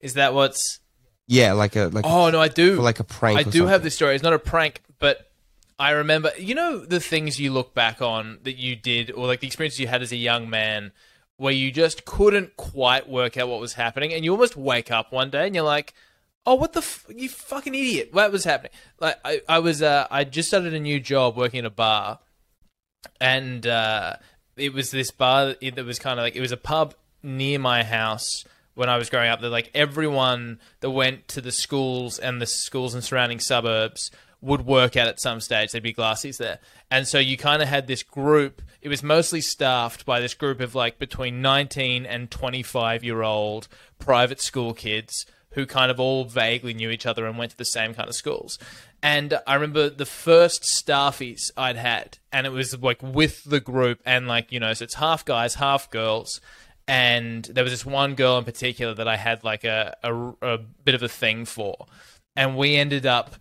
Is that what's? Yeah, like a like Oh no, I do. for like a prank. I do something. have this story. It's not a prank, but I remember. You know the things you look back on that you did, or like the experiences you had as a young man, where you just couldn't quite work out what was happening, and you almost wake up one day and you're like, "Oh, what the f- you fucking idiot! What was happening?" Like I, I was, uh, I just started a new job working in a bar, and uh, it was this bar that was kind of like it was a pub near my house when I was growing up. That like everyone that went to the schools and the schools in surrounding suburbs would work out at some stage. There'd be glassies there, and so you kind of had this group. It was mostly staffed by this group of like between nineteen and twenty-five year old private school kids who kind of all vaguely knew each other and went to the same kind of schools. And I remember the first staffies I'd had, and it was like with the group, and like, you know, so it's half guys, half girls. And there was this one girl in particular that I had like a, a, a bit of a thing for. And we ended up,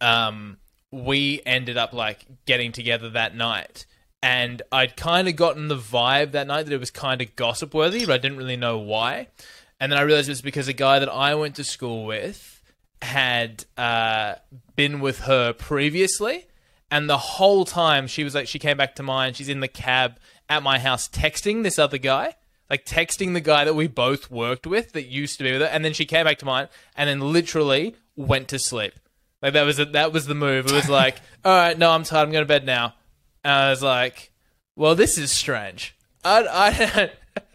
um, we ended up like getting together that night. And I'd kind of gotten the vibe that night that it was kind of gossip worthy, but I didn't really know why. And then I realized it was because a guy that I went to school with had uh, been with her previously. And the whole time she was like, she came back to mine. She's in the cab at my house texting this other guy, like texting the guy that we both worked with that used to be with her. And then she came back to mine and then literally went to sleep. Like that was a, that was the move. It was like, all right, no, I'm tired. I'm going to bed now. And I was like, well, this is strange. I, I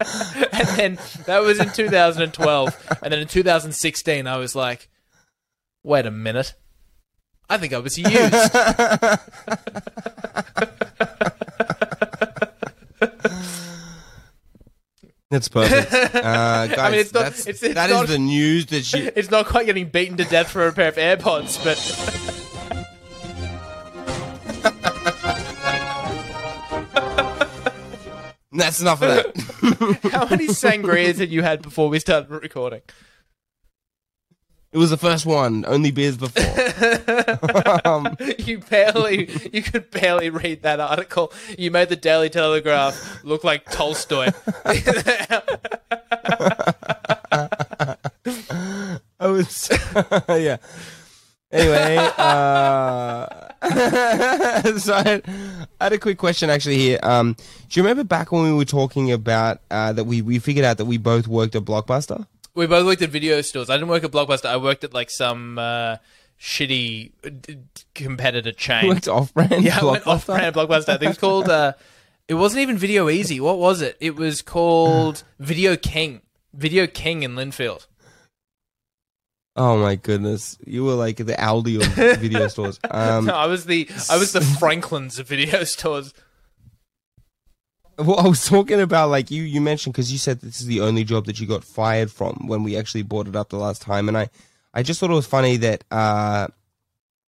and then that was in 2012, and then in 2016, I was like, wait a minute, I think I was used. That's perfect. Uh, guys, mean, it's not- that's, it's- it's that is not- the news that she. it's not quite getting beaten to death for a pair of AirPods, but That's enough of that. how many sangrias had you had before we started recording? It was the first one. Only beers before. um, You barely, you could barely read that article. You made the Daily Telegraph look like Tolstoy. I was. yeah. Anyway, uh, so I had, I had a quick question actually here. Um, do you remember back when we were talking about uh, that we, we figured out that we both worked at Blockbuster? We both worked at video stores. I didn't work at Blockbuster. I worked at like some uh, shitty d- competitor chain. worked off-brand. yeah, I went Blockbuster? off brand Blockbuster. I think it was called. Uh, it wasn't even Video Ezy. What was it? It was called Video King. Video King in Lindfield. Oh my goodness, you were like the Aldi of video stores. Um, No, I was the I was the Franklins of video stores. Well, I was talking about like you. You mentioned because you said this is the only job that you got fired from when we actually brought it up the last time, and I, I just thought it was funny that uh,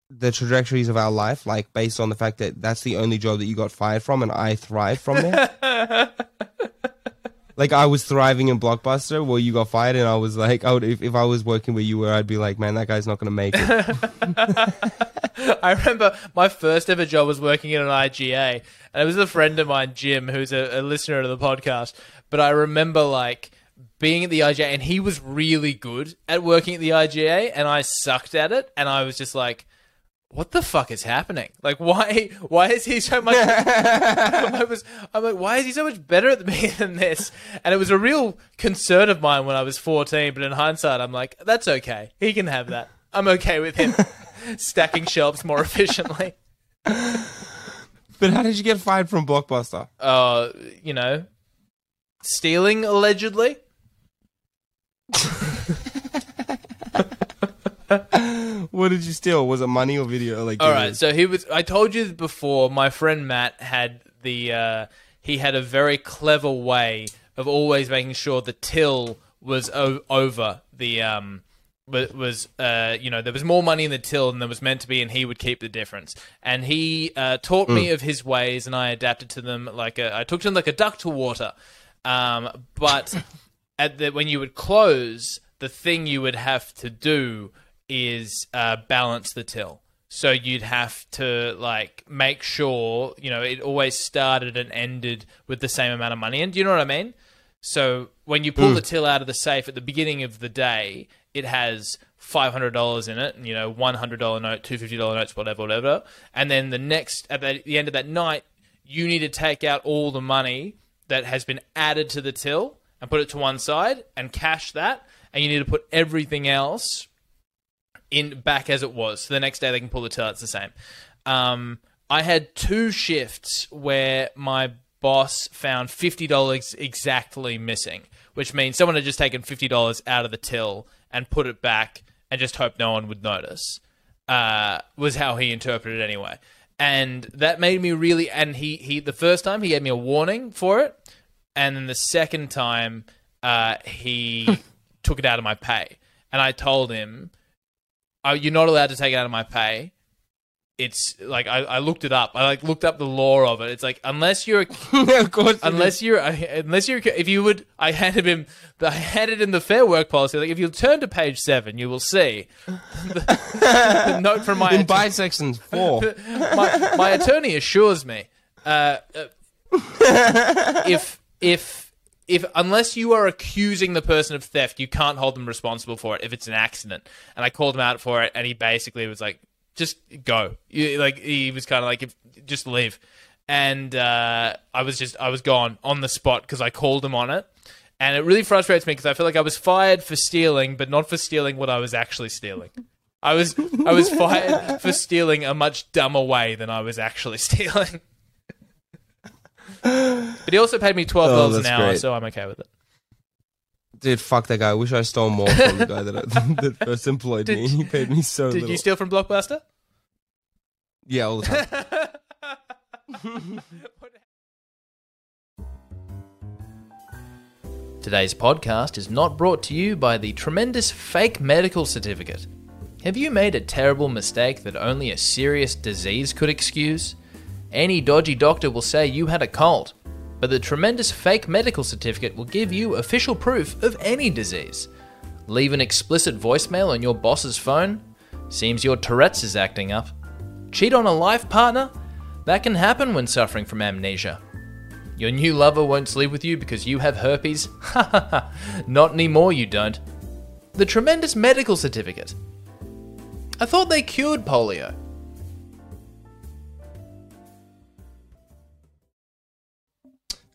the trajectories of our life, like based on the fact that that's the only job that you got fired from, and I thrive from there. like I was thriving in Blockbuster, where you got fired, and I was like, I would if, if I was working where you were, I'd be like, man, that guy's not gonna make it. I remember my first ever job was working in an IGA, and it was a friend of mine, Jim, who's a, a listener to the podcast. But I remember like being at the IGA, and he was really good at working at the IGA, and I sucked at it, and I was just like. What the fuck is happening? Like, why? Why is he so much? I was, I'm like, why is he so much better at me than this? And it was a real concern of mine when I was 14. But in hindsight, I'm like, that's okay. He can have that. I'm okay with him stacking shelves more efficiently. but how did you get fired from Blockbuster? Uh, you know, stealing allegedly. What did you steal? Was it money or video? Like, All right, so he was. I told you before. My friend Matt had the. Uh, he had a very clever way of always making sure the till was o- over the. Um, was uh, you know there was more money in the till than there was meant to be, and he would keep the difference. And he uh, taught me of his ways, and I adapted to them like a, I took to them like a duck to water. Um, but at the when you would close, the thing you would have to do is uh, balance the till. So you'd have to like make sure, you know, it always started and ended with the same amount of money. And do you know what I mean? So when you pull the till out of the safe at the beginning of the day, it has five hundred dollars in it, and you know, one hundred dollar note, two fifty dollar notes, whatever, whatever. And then the next at the, the end of that night, you need to take out all the money that has been added to the till and put it to one side and cash that, and you need to put everything else in back as it was. So the next day they can pull the till. It's the same. Um, I had two shifts where my boss found fifty dollars exactly missing, which means someone had just taken fifty dollars out of the till and put it back and just hoped no one would notice. Uh, was how he interpreted it anyway, and that made me really. And he he the first time he gave me a warning for it, and then the second time uh, he took it out of my pay, and I told him, "You're not allowed to take it out of my pay." It's like I, I looked it up. I like looked up the law of it. It's like unless you're a of course. unless you're unless you're if you would I handed him I handed him the fair work policy like if you turn to page seven you will see the, the note from my in bisections four. my, my attorney assures me uh, uh, if if if unless you are accusing the person of theft you can't hold them responsible for it if it's an accident and I called him out for it and he basically was like just go You- like he was kind of like if, just leave and uh, I was just I was gone on the spot because I called him on it, and it really frustrates me because I feel like I was fired for stealing, but not for stealing what I was actually stealing. I was I was fired for stealing a much dumber way than I was actually stealing. But he also paid me twelve oh, dollars Oh, an that's hour, great. so I'm okay with it. Dude, fuck that guy. I wish I stole more from the guy that, that first employed Did- me. He paid me so Did little. you steal from Blockbuster? yeah, all the time. Today's podcast is not brought to you by the tremendous fake medical certificate. Have you made a terrible mistake that only a serious disease could excuse? Any dodgy doctor will say you had a cold, but the tremendous fake medical certificate will give you official proof of any disease. Leave an explicit voicemail on your boss's phone? Seems your Tourette's is acting up. Cheat on a life partner? That can happen when suffering from amnesia. Your new lover won't sleep with you because you have herpes? Ha ha ha. Not anymore, you don't. The tremendous medical certificate. I thought they cured polio.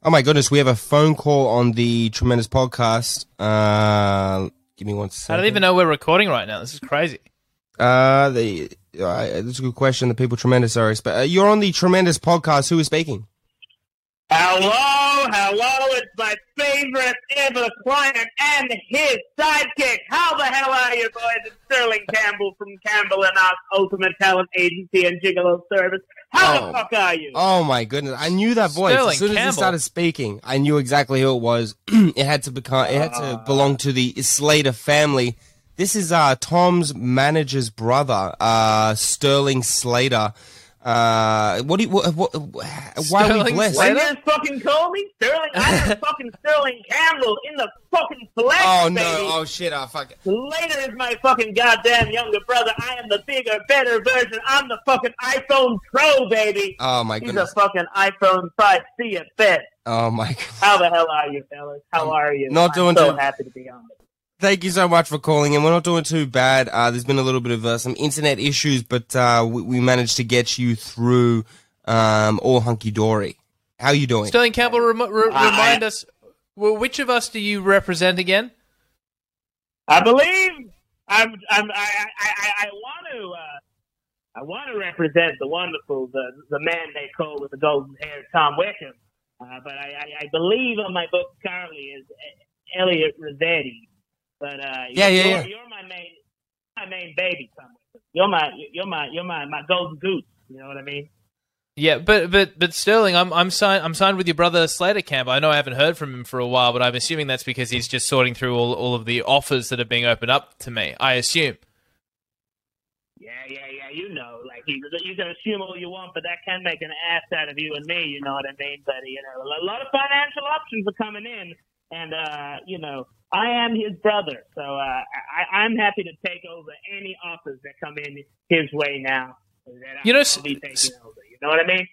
Oh my goodness, we have a phone call on the tremendous podcast. Uh, give me one I don't even know we're recording right now. This is crazy. Uh, the uh, that's a good question. The people tremendous are, but uh, you're on the tremendous podcast. Who is speaking? Hello, hello, it's my favorite ever client and his sidekick. How the hell are you, boys? It's Sterling Campbell from Campbell and Us Ultimate Talent Agency and Gigolo Service. How Oh. the fuck are you? Oh my goodness, I knew that voice Sterling as soon as he started speaking. I knew exactly who it was. it had to become. It had to belong to the Slater family. This is uh, Tom's manager's brother, uh, Sterling Slater. Uh, what do you? What, what, why are we blessed? When Slater? you just fucking call me Sterling, I'm fucking Sterling Campbell in the fucking flesh, Oh baby. no! Oh shit! Oh fuck! it. Slater is my fucking goddamn younger brother. I am the bigger, better version. I'm the fucking iPhone Pro, baby. Oh my god. He's a fucking iPhone 5. See you, bet. Oh my goodness! How the hell are you, fellas? How are you? not I'm doing so too- happy to be on. Thank you so much for calling in. We're not doing too bad. Uh, there's been a little bit of uh, some internet issues, but uh, we, we managed to get you through um, all hunky dory. How are you doing? Sterling Campbell, rem- re- I- remind us, well, which of us do you represent again? I believe I'm. I'm I, I, I, I want to. Uh, I want to represent the wonderful, the the man they call with the golden hair, Tom Wickham. Uh, but I, I, I believe on my book currently is Elliot Rossetti. But uh, Yeah, yeah, you're, yeah. You're my main, my main baby, You're my, you're my, you're my, my golden goose. You know what I mean? Yeah, but but but Sterling, I'm I'm signed I'm signed with your brother Slater Camp. I know I haven't heard from him for a while, but I'm assuming that's because he's just sorting through all all of the offers that are being opened up to me. I assume. Yeah, yeah, yeah. You know, like you, you can assume all you want, but that can make an ass out of you and me. You know what I mean? But you know, a lot of financial options are coming in, and uh, you know, I am his brother, so uh, I, I'm happy to take over any offers that come in his way now. You know, I'll be taking over. You know what I mean?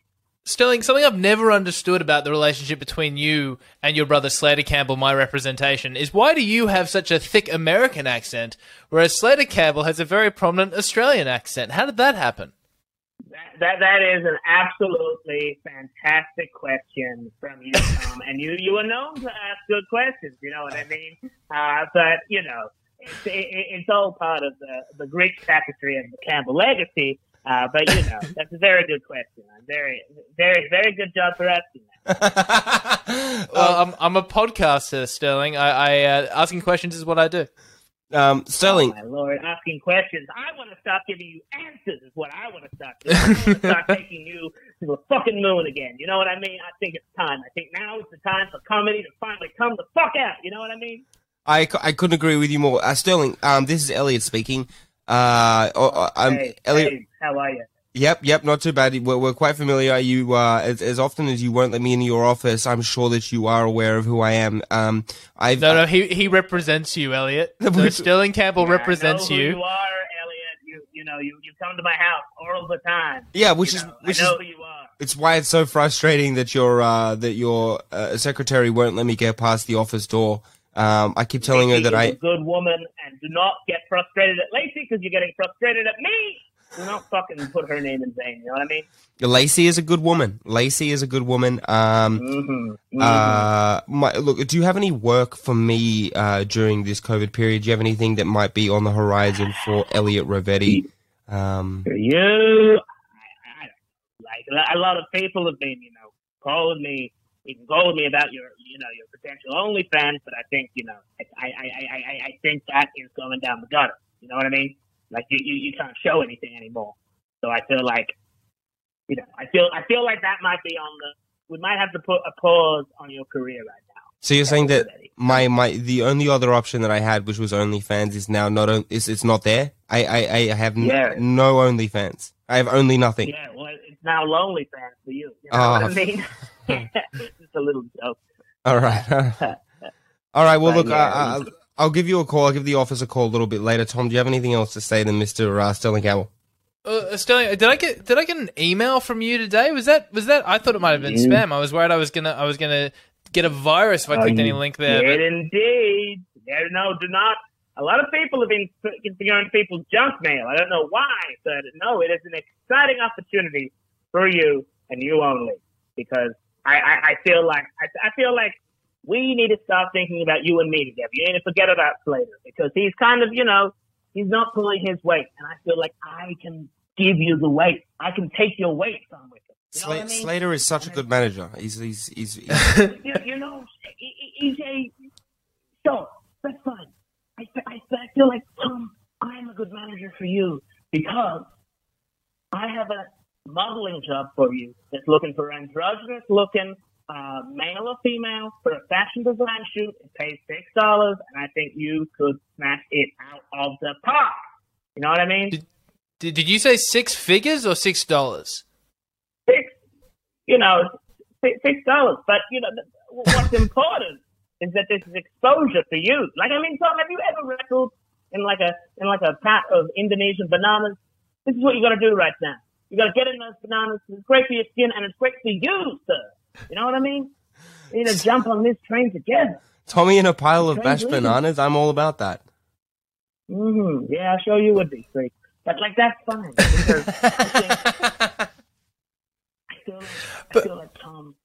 Sterling, something I've never understood about the relationship between you and your brother Slater Campbell, my representation, is why do you have such a thick American accent, whereas Slater Campbell has a very prominent Australian accent? How did that happen? That, that that is an absolutely fantastic question from you, Tom. and you you are known to ask good questions. You know what I mean? Uh, but you know, it's it, it's all part of the the Greek tapestry of the Campbell legacy. Uh, but you know, that's a very good question. Very very very good job for asking that. Well, I'm, I'm a podcaster, Sterling. I, I uh, asking questions is what I do. Um, Sterling, Oh, my lord, asking questions. I want to stop giving you answers. Is what I want to stop doing. I want to start taking you to the fucking moon again. You know what I mean? I think it's time. I think now is the time for comedy to finally come the fuck out. You know what I mean? I, I couldn't agree with you more. Uh, Sterling, um, this is Elliot speaking. Uh, oh, I'm hey, Elliot. hey, how are you? Yep, yep, not too bad. We're, we're quite familiar. You, uh, as, as often as you won't let me into your office, I'm sure that you are aware of who I am. Um, I've No, no, he, he represents you, Elliot. So Sterling Campbell Yeah, represents I know who you. you are, Elliot. You you know you you come to my house all the time. yeah, which You is know, which I know is who you are. it's why it's so frustrating that your uh, that your uh, secretary won't let me get past the office door. Um, I keep telling her Lacey that is I a good woman, and do not get frustrated at Lacey because you're getting frustrated at me. Do not fucking put her name in vain. You know what I mean? Lacey is a good woman. Lacey is a good woman. Um, Mm-hmm. uh, my, look, do you have any work for me uh, during this COVID period? Do you have anything that might be on the horizon for Elliot Rovetti? Um, For you, I, I, like a lot of people have been, you know, calling me, even calling me about your, you know, your potential OnlyFans. But I think, you know, I, I, I, I, I think that is going down the gutter. You know what I mean? Like you, you, you can't show anything anymore. So I feel like, you know, I feel, I feel like that might be on the. We might have to put a pause on your career right now. so you're saying that my, my the only other option that I had, which was OnlyFans, is now not on, is it's not there. I I, I have n- Yeah. no OnlyFans. I have only nothing. Yeah, well, it's now lonely fans for you. You know Oh, what I ah. mean? Just a little joke. All right. All right. Well, But look, yeah, I, I, I'll give you a call. I'll give the office a call a little bit later. Tom, do you have anything else to say to Mister uh, Sterling Campbell? Uh, Sterling, did I get did I get an email from you today? Was that was that? I thought it might have been You- spam. I was worried I was gonna I was gonna get a virus if I Oh, clicked any link there. did but- indeed. Yeah, no, do not. A lot of people have been configuring people's junk mail. I don't know why, but no, it is an exciting opportunity for you and you only. Because I, I, I feel like I, I feel like we need to stop thinking about you and me together. You need to forget about Slater because he's kind of, you know, he's not pulling his weight, and I feel like I can give you the weight. I can take your weight it. You know what I mean? Slater is such a good manager. He's he's he's, he's you, you know, he- he- he's a so that's fine. I, I, I feel like Tom, I'm a good manager for you because I have a modeling job for you that's looking for androgynous looking uh, male or female for a fashion design shoot. It pays six dollars, and I think you could smash it out of the park. You know what I mean? Did- Did, you say six figures or six dollars? six, you know, six six dollars. But you know, what's important is that this is exposure for you. Like, I mean, Tom, have you ever wrestled in like a in like a pat of Indonesian bananas? This is what you got to do right now. You got to get in those bananas. It's great for your skin and it's great for you, sir. You know what I mean? You need to jump on this train together. Tommy in a pile of leaving. bananas. I'm all about that. hmm Yeah, I'm sure you would be, freak. But like that's fine because I feel like, I feel like Tom,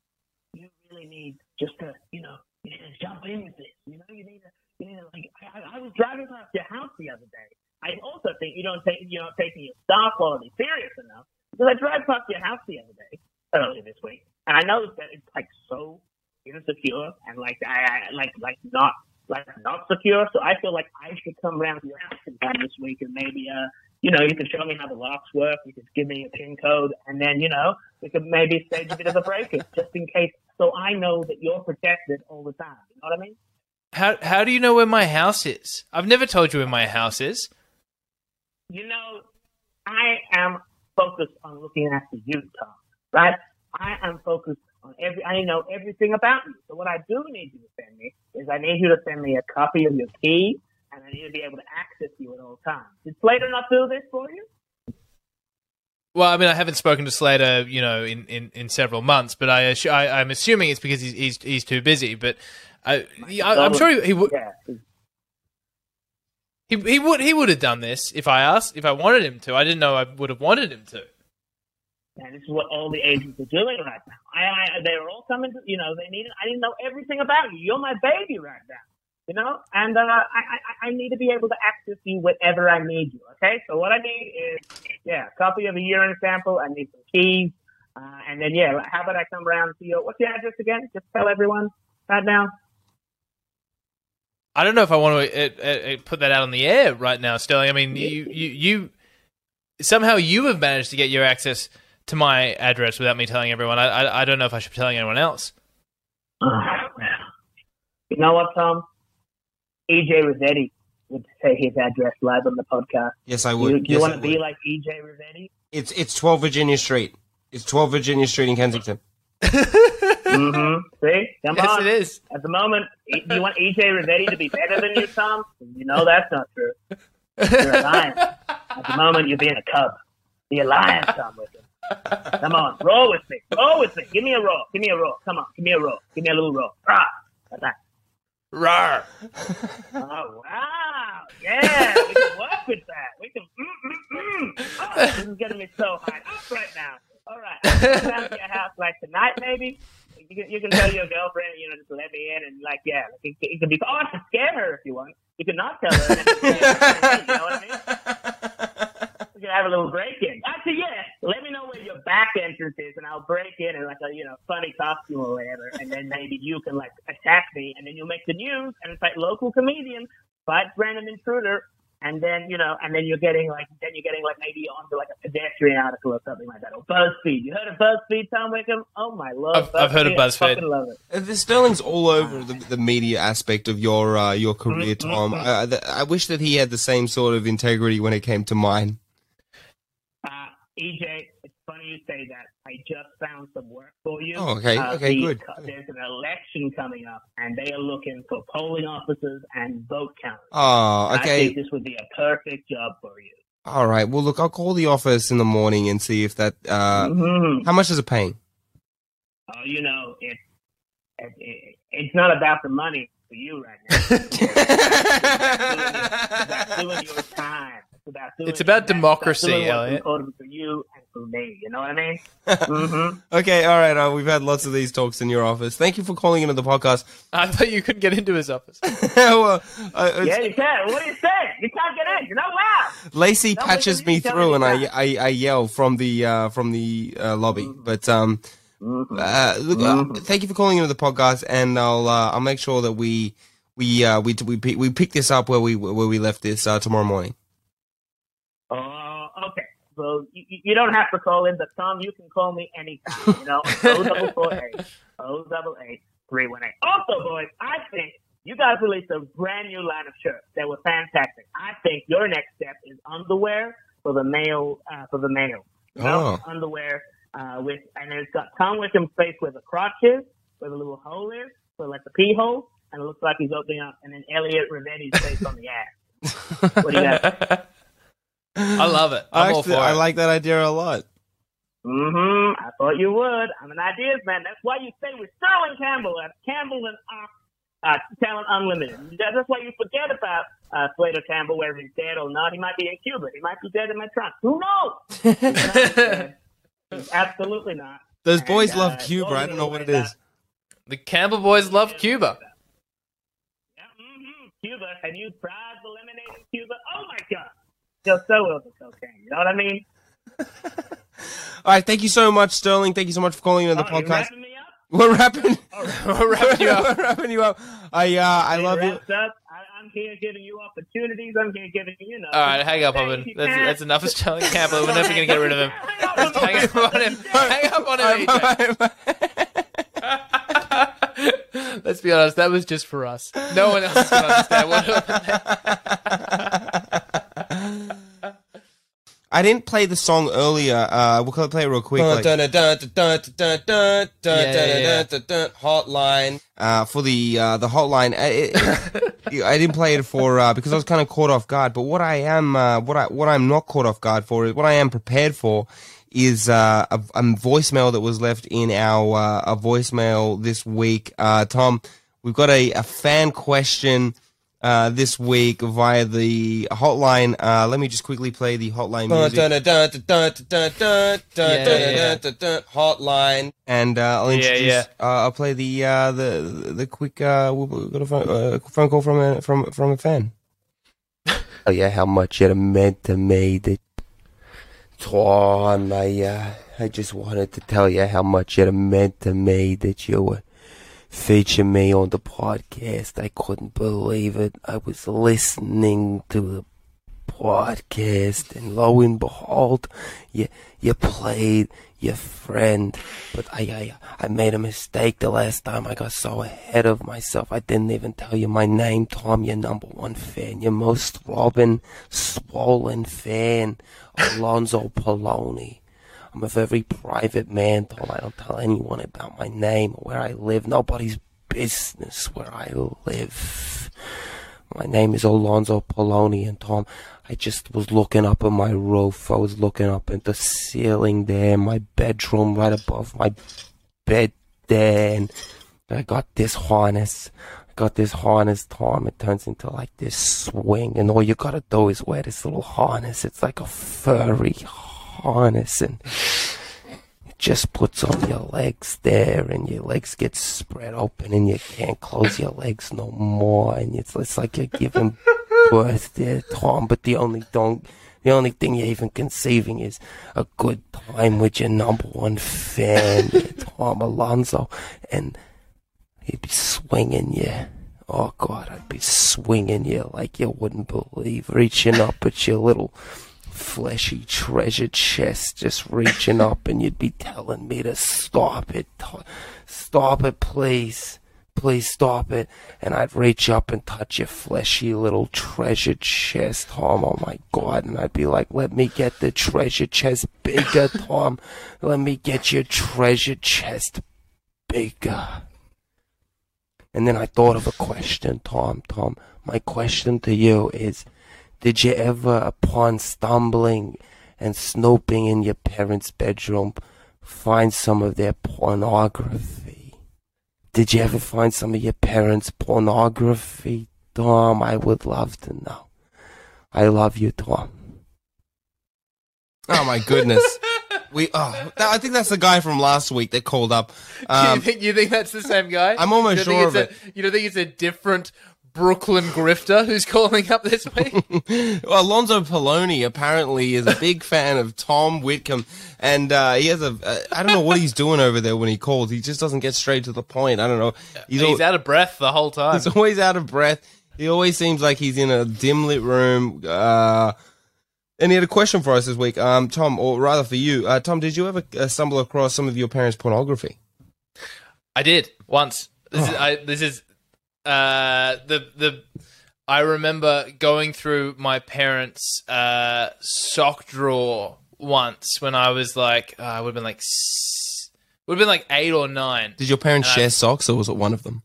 you really need just to, you know, you need to jump in with this. You know, you need to, you need to like. I, I- I was driving past your house the other day. I also think you don't take, you're not taking your star quality serious enough because I drove past your house the other day earlier this week, and I know that it's like so insecure and like I, I like like not like not secure. So I feel like I should come around to your house sometime this week and maybe uh you know you could show me how the locks work. You can give me a pin code, and then you know we could maybe stage a bit of a break-in just in case, so I know that you're protected all the time. You know what I mean? How how do you know where my house is? I've never told you where my house is. You know, I am focused on looking after you, Tom. Right? I am focused on every. I know everything about you. So what I do need you to send me is I need you to send me a copy of your key, and I need to be able to access you at all times. Did Slater not do this for you? Well, I mean, I haven't spoken to Slater, you know, in, in, in several months, but I, I, I'm assuming it's because he's he's, he's too busy. But I, I I'm sure he, he would Yeah. he, he would he would have done this if I asked if I wanted him to. I didn't know I would have wanted him to. And this is what all the agents are doing right now. I, I they're all coming to, you know, they need. I didn't know everything about you. You're my baby right now, you know? And, uh, I, I, I need to be able to access you whenever I need you, okay? So what I need is, yeah, a copy of a urine sample. I need some keys. Uh, and then, yeah, how about I come around to your, what's your address again? Just tell everyone right now. I don't know if I want to uh, uh, uh, put that out on the air right now, Sterling. I mean, you, you, you somehow you have managed to get your access to my address without me telling everyone. I, I, I don't know if I should be telling anyone else. You know what, Tom? EJ Rossetti would say his address live on the podcast. Yes, I would. you, do you Yes, want to be would. like EJ Rossetti? It's it's 12 Virginia Street. It's 12 Virginia Street in Kensington. mm-hmm. See? Come Yes, on. it is. At the moment, do you want EJ Rossetti to be better than you, Tom? You know that's not true. You're a lion. At the moment, you're being a cub. Be a lion, Tom Wickham. Come on, roll with me. Roll with me. Give me a roll. Give me a roll. Come on, give me a roll. Give me a little roll. That. Rawr. Oh, wow. Yeah, we can work with that. We can, mm, mm, mm. Oh, this is getting me so high up right now. All right. Down to your house like tonight, maybe. You can, you can tell your girlfriend, you know, just let me in and like, yeah, it, it could be, oh, I can scare her if you want. You can not tell her. You know what I mean? We can have a little break in. Actually, yeah. Let me know where your back entrance is, and I'll break in in like a you know funny costume or whatever, and then maybe you can like attack me, and then you'll make the news, and it's like local comedian fights random intruder, and then you know, and then you're getting like then you're getting like maybe onto like a pedestrian article or something like that, or BuzzFeed. You heard of BuzzFeed, Tom Wickham? Oh my lord, I've- I've heard of I BuzzFeed. fucking love it. The Sterling's all over the, the media aspect of your uh, your career, Tom. I, I, I wish that he had the same sort of integrity when it came to mine. EJ, it's funny you say that. I just found some work for you. Oh, okay. Uh, Okay, the- good. There's an election coming up, and they are looking for polling officers and vote counters. Oh, I okay. think this would be a perfect job for you. All right. Well, look, I'll call the office in the morning and see if that. Uh, Mhm. how much is it paying? Oh, you know, it, it, it, it's not about the money for you right now. It's about doing your time. It's about, doing, It's about it's democracy, Elliot. important for you and for me. You know what I mean? hmm okay. All right. Uh, we've had lots of these talks in your office. Thank you for calling into the podcast. I thought you couldn't get into his office. well, uh, Yeah, you can. What do you say? You can't get in. You're not allowed. Lacey No, catches me through, and I. I, I yell from the uh, from the uh, lobby. But um, Mm-hmm. uh, look, uh, thank you for calling into the podcast, and I'll uh, I'll make sure that we we uh, we we pick- we pick this up where we where we left this uh, tomorrow morning. So you, you- you don't have to call in, but Tom, you can call me anytime. You know, O double four eight, O double eight three one eight. Also, boys, I think you guys released a brand new line of shirts that were fantastic. I think your next step is underwear for the male uh, for the male. You know, Oh. underwear uh, with and it's got Tom Wickham's face where the crotch is, where the little hole is, so like the pee hole, and it looks like he's opening up, and then Elliot Rivetti's face on the ass. What do you got? I love it. I'm all Actually, for I like that idea a lot. Mm-hmm. I thought you would. I'm an ideas man. That's why you stay with Sterling Campbell at Campbell and uh, uh, Talent Unlimited. That's why you forget about uh, Slater Campbell, whether he's dead or not. He might be in Cuba. He might be dead in my trunk. Who knows? He's not dead. He's absolutely not. Those boys And, love uh, Cuba. I don't know what it is. way. The Campbell boys love Cuba. Yeah, mm-hmm. Cuba. Have you tried the lemonade in Cuba? Oh my God. Just so over cocaine. You know what I mean? All right, thank you so much, Sterling. Thank you so much for calling into the Oh, you podcast. wrapping me up? We're wrapping. We're wrapping you up. We're wrapping you up. I uh, I love you. Wrapped up. I, I'm here giving you opportunities. I'm here giving you, you. All right, hang up, Hey, Owen. you That's, that's enough of Sterling Campbell. We're never going to get rid of him. Hang up Hang up on him. Hang up on him. EJ. Let's be honest, that was just for us. No one else can understand what I didn't play the song earlier. Uh, we'll play it real quick. like- Hotline uh, for the uh, the hotline. Uh, it- it- I didn't play it for uh, because I was kind of caught off guard. But what I am, uh, what I what I'm not caught off guard for is what I am prepared for is uh, a, a voicemail that was left in our uh, a voicemail this week. Uh, Tom, we've got a, a fan question uh, this week via the hotline. Uh, let me just quickly play the hotline music. Hotline, and uh, I'll introduce. yeah. Uh, I'll play the uh, the the quick. Uh, we got a phone, uh, phone call from a from from a fan. Oh yeah, how much it meant to me that Tom, I uh, I just wanted to tell you how much it meant to me that you were featuring me on the podcast. I couldn't believe it. I was listening to the podcast, and lo and behold, you you played your friend. But I I I made a mistake the last time. I got so ahead of myself. I didn't even tell you my name, Tom. Your number one fan, your most Robin swollen fan, Alonzo Poloni. I'm a very private man, Tom. I don't tell anyone about my name or where I live. Nobody's business where I live. My name is Alonzo Poloni, and Tom, I just was looking up at my roof. I was looking up at the ceiling there, in my bedroom right above my bed there, and I got this harness. I got this harness, Tom. It turns into like this swing, and all you gotta do is wear this little harness. It's like a furry harness, and it just puts on your legs there, and your legs get spread open, and you can't close your legs no more, and it's, it's like you're giving birth there, Tom. But the only don't. The only thing you're even conceiving is a good time with your number one fan, Tom Alonzo, and he'd be swinging you. Oh God, I'd be swinging you like you wouldn't believe, reaching up at your little fleshy treasure chest, just reaching up, and you'd be telling me to stop it, stop it, please. Please stop it. And I'd reach up and touch your fleshy little treasure chest, Tom. Oh my God. And I'd be like, let me get the treasure chest bigger, Tom. Let me get your treasure chest bigger. And then I thought of a question, Tom. Tom, my question to you is Did you ever, upon stumbling and snooping in your parents' bedroom, find some of their pornography? Did you ever find some of your parents' pornography? Tom, I would love to know. I love you, Tom. Oh my goodness. We oh, I think that's the guy from last week that called up. you Um, think you think that's the same guy? I'm almost You sure think of it's a- you don't think it's a different Brooklyn grifter who's calling up this week? well, Alonzo Poloni apparently is a big fan of Tom Whitcomb, and uh, he has a. Uh, I don't know what he's doing over there when he calls. He just doesn't get straight to the point. I don't know. He's, He's al- out of breath the whole time. he's always out of breath. He always seems like he's in a dim lit room. Uh, and he had a question for us this week, um, Tom, or rather for you, uh, Tom. Did you ever uh, stumble across some of your parents' pornography? I did once. This Oh. is I, this is uh the the I remember going through my parents' uh sock drawer once when I was like uh, I would have been like would have been like eight or nine. Did your parents share socks, or was it one of them?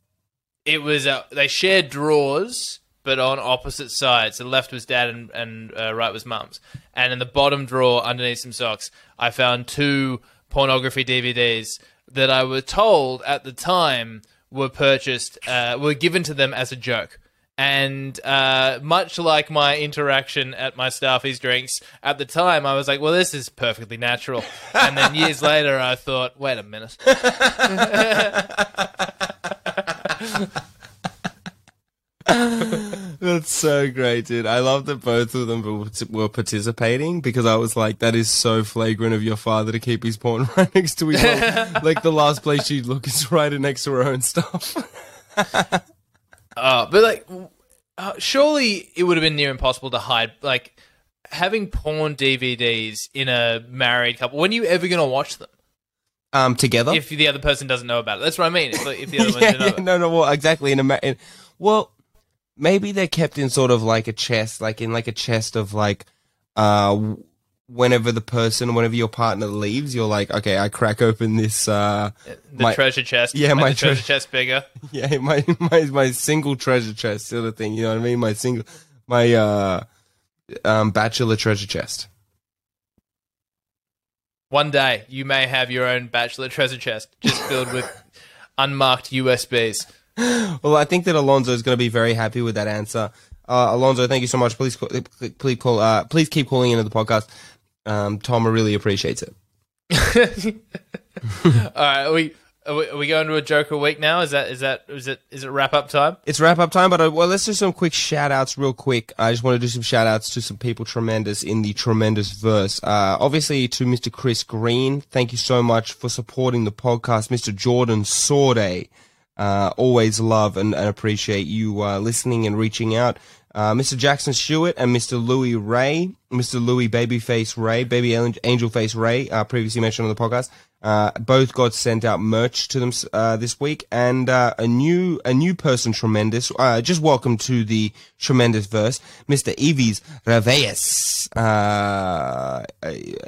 It was uh, they shared drawers, but on opposite sides. The left was dad and and uh, right was mum's. And in the bottom drawer, underneath some socks, I found two pornography DVDs that I was told at the time were purchased, uh, were given to them as a joke. And uh, much like my interaction at my Staffies drinks, at the time I was like, well, this is perfectly natural. And then years later, I thought, wait a minute. That's so great, dude. I love that both of them were- participating because I was like, that is so flagrant of your father to keep his porn right next to his own. like the last place she'd look is right next to her own stuff. Uh, but like, uh, surely it would have been near impossible to hide. Like having porn DVDs in a married couple. When are you ever going to watch them? Um, together. If the other person doesn't know about it, that's what I mean. If, if the other yeah, yeah, no, no, well, exactly. In a, ma- in, well, maybe they're kept in sort of like a chest, like in like a chest of like, uh, whenever the person, whenever your partner leaves, you're like, okay, I crack open this, uh, the my- treasure chest. Yeah, my the treasure chest bigger. Yeah, my my my single treasure chest sort of thing. You know what I mean? My single, my uh, um, bachelor treasure chest. One day you may have your own bachelor treasure chest just filled with unmarked USBs. Well, I think that Alonzo is going to be very happy with that answer. Uh, Alonzo, thank you so much. Please, call, please call. Uh, please keep calling into the podcast. Um, Tom really appreciates it. All right, are we are we, are we going to a Joker week now? Is that is that is it is it wrap up time? It's wrap up time, but uh, well, let's do some quick shout outs real quick. I just want to do some shout outs to some people tremendous in the tremendous verse. Uh, obviously to Mr. Chris Green. Thank you so much for supporting the podcast. Mr. Jordan Sorde. Uh, always love and, and appreciate you uh, listening and reaching out. Uh, Mr. Jackson Stewart and Mr. Louis Ray, Mr. Louis Babyface Ray, Baby Angel Face Ray, uh, previously mentioned on the podcast. Uh, both got sent out merch to them uh, this week, and uh, a new a new person, tremendous. Uh, just welcome to the tremendous verse, Mr. Evies Reveyes. Uh,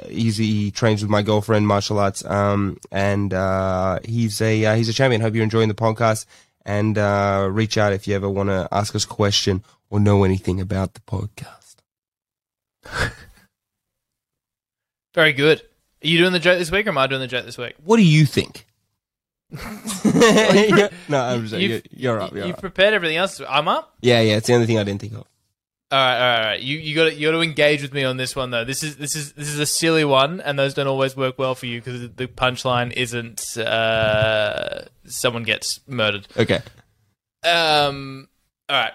he trains with my girlfriend, martial arts, um, and uh, he's a he's a champion. Hope you're enjoying the podcast, and reach out if you ever want to ask us a question or know anything about the podcast. Very good. Are you doing the joke this week, or am I doing the joke this week? What do you think? no, I'm just you're, you're up. You're you've up. prepared everything else. I'm up. Yeah, yeah. It's the only thing I didn't think of. All right, all right, all right. You you got you got to engage with me on this one though. This is this is this is a silly one, and those don't always work well for you because the punchline isn't uh, someone gets murdered. Okay. Um. All right.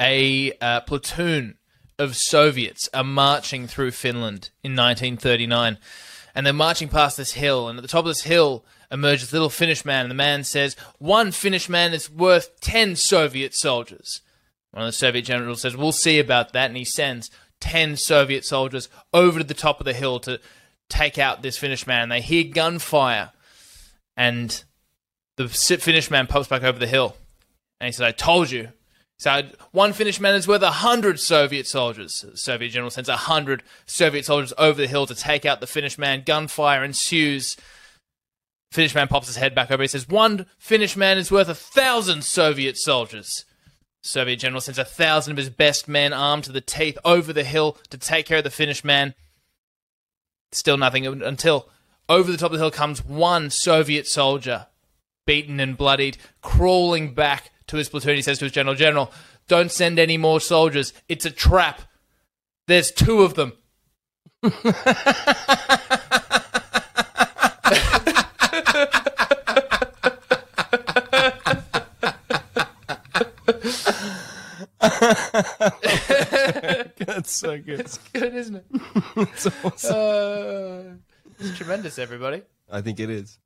A uh, platoon of Soviets are marching through Finland in 1939. And they're marching past this hill, and at the top of this hill emerges little Finnish man, and the man says, One Finnish man is worth 10 Soviet soldiers. One of the Soviet generals says, We'll see about that, and he sends 10 Soviet soldiers over to the top of the hill to take out this Finnish man. They hear gunfire, and the Finnish man pops back over the hill, and he says, I told you, so one Finnish man is worth a hundred Soviet soldiers. The Soviet general sends a hundred Soviet soldiers over the hill to take out the Finnish man. Gunfire ensues. Finnish man pops his head back over. He says, "One Finnish man is worth a thousand Soviet soldiers." Soviet general sends a thousand of his best men armed to the teeth over the hill to take care of the Finnish man. Still nothing until over the top of the hill comes one Soviet soldier, beaten and bloodied, crawling back to his platoon. He says to his general, General, don't send any more soldiers. It's a trap. There's two of them. That's so good. It's good, isn't it? It's awesome. Uh, it's tremendous, everybody. I think it is.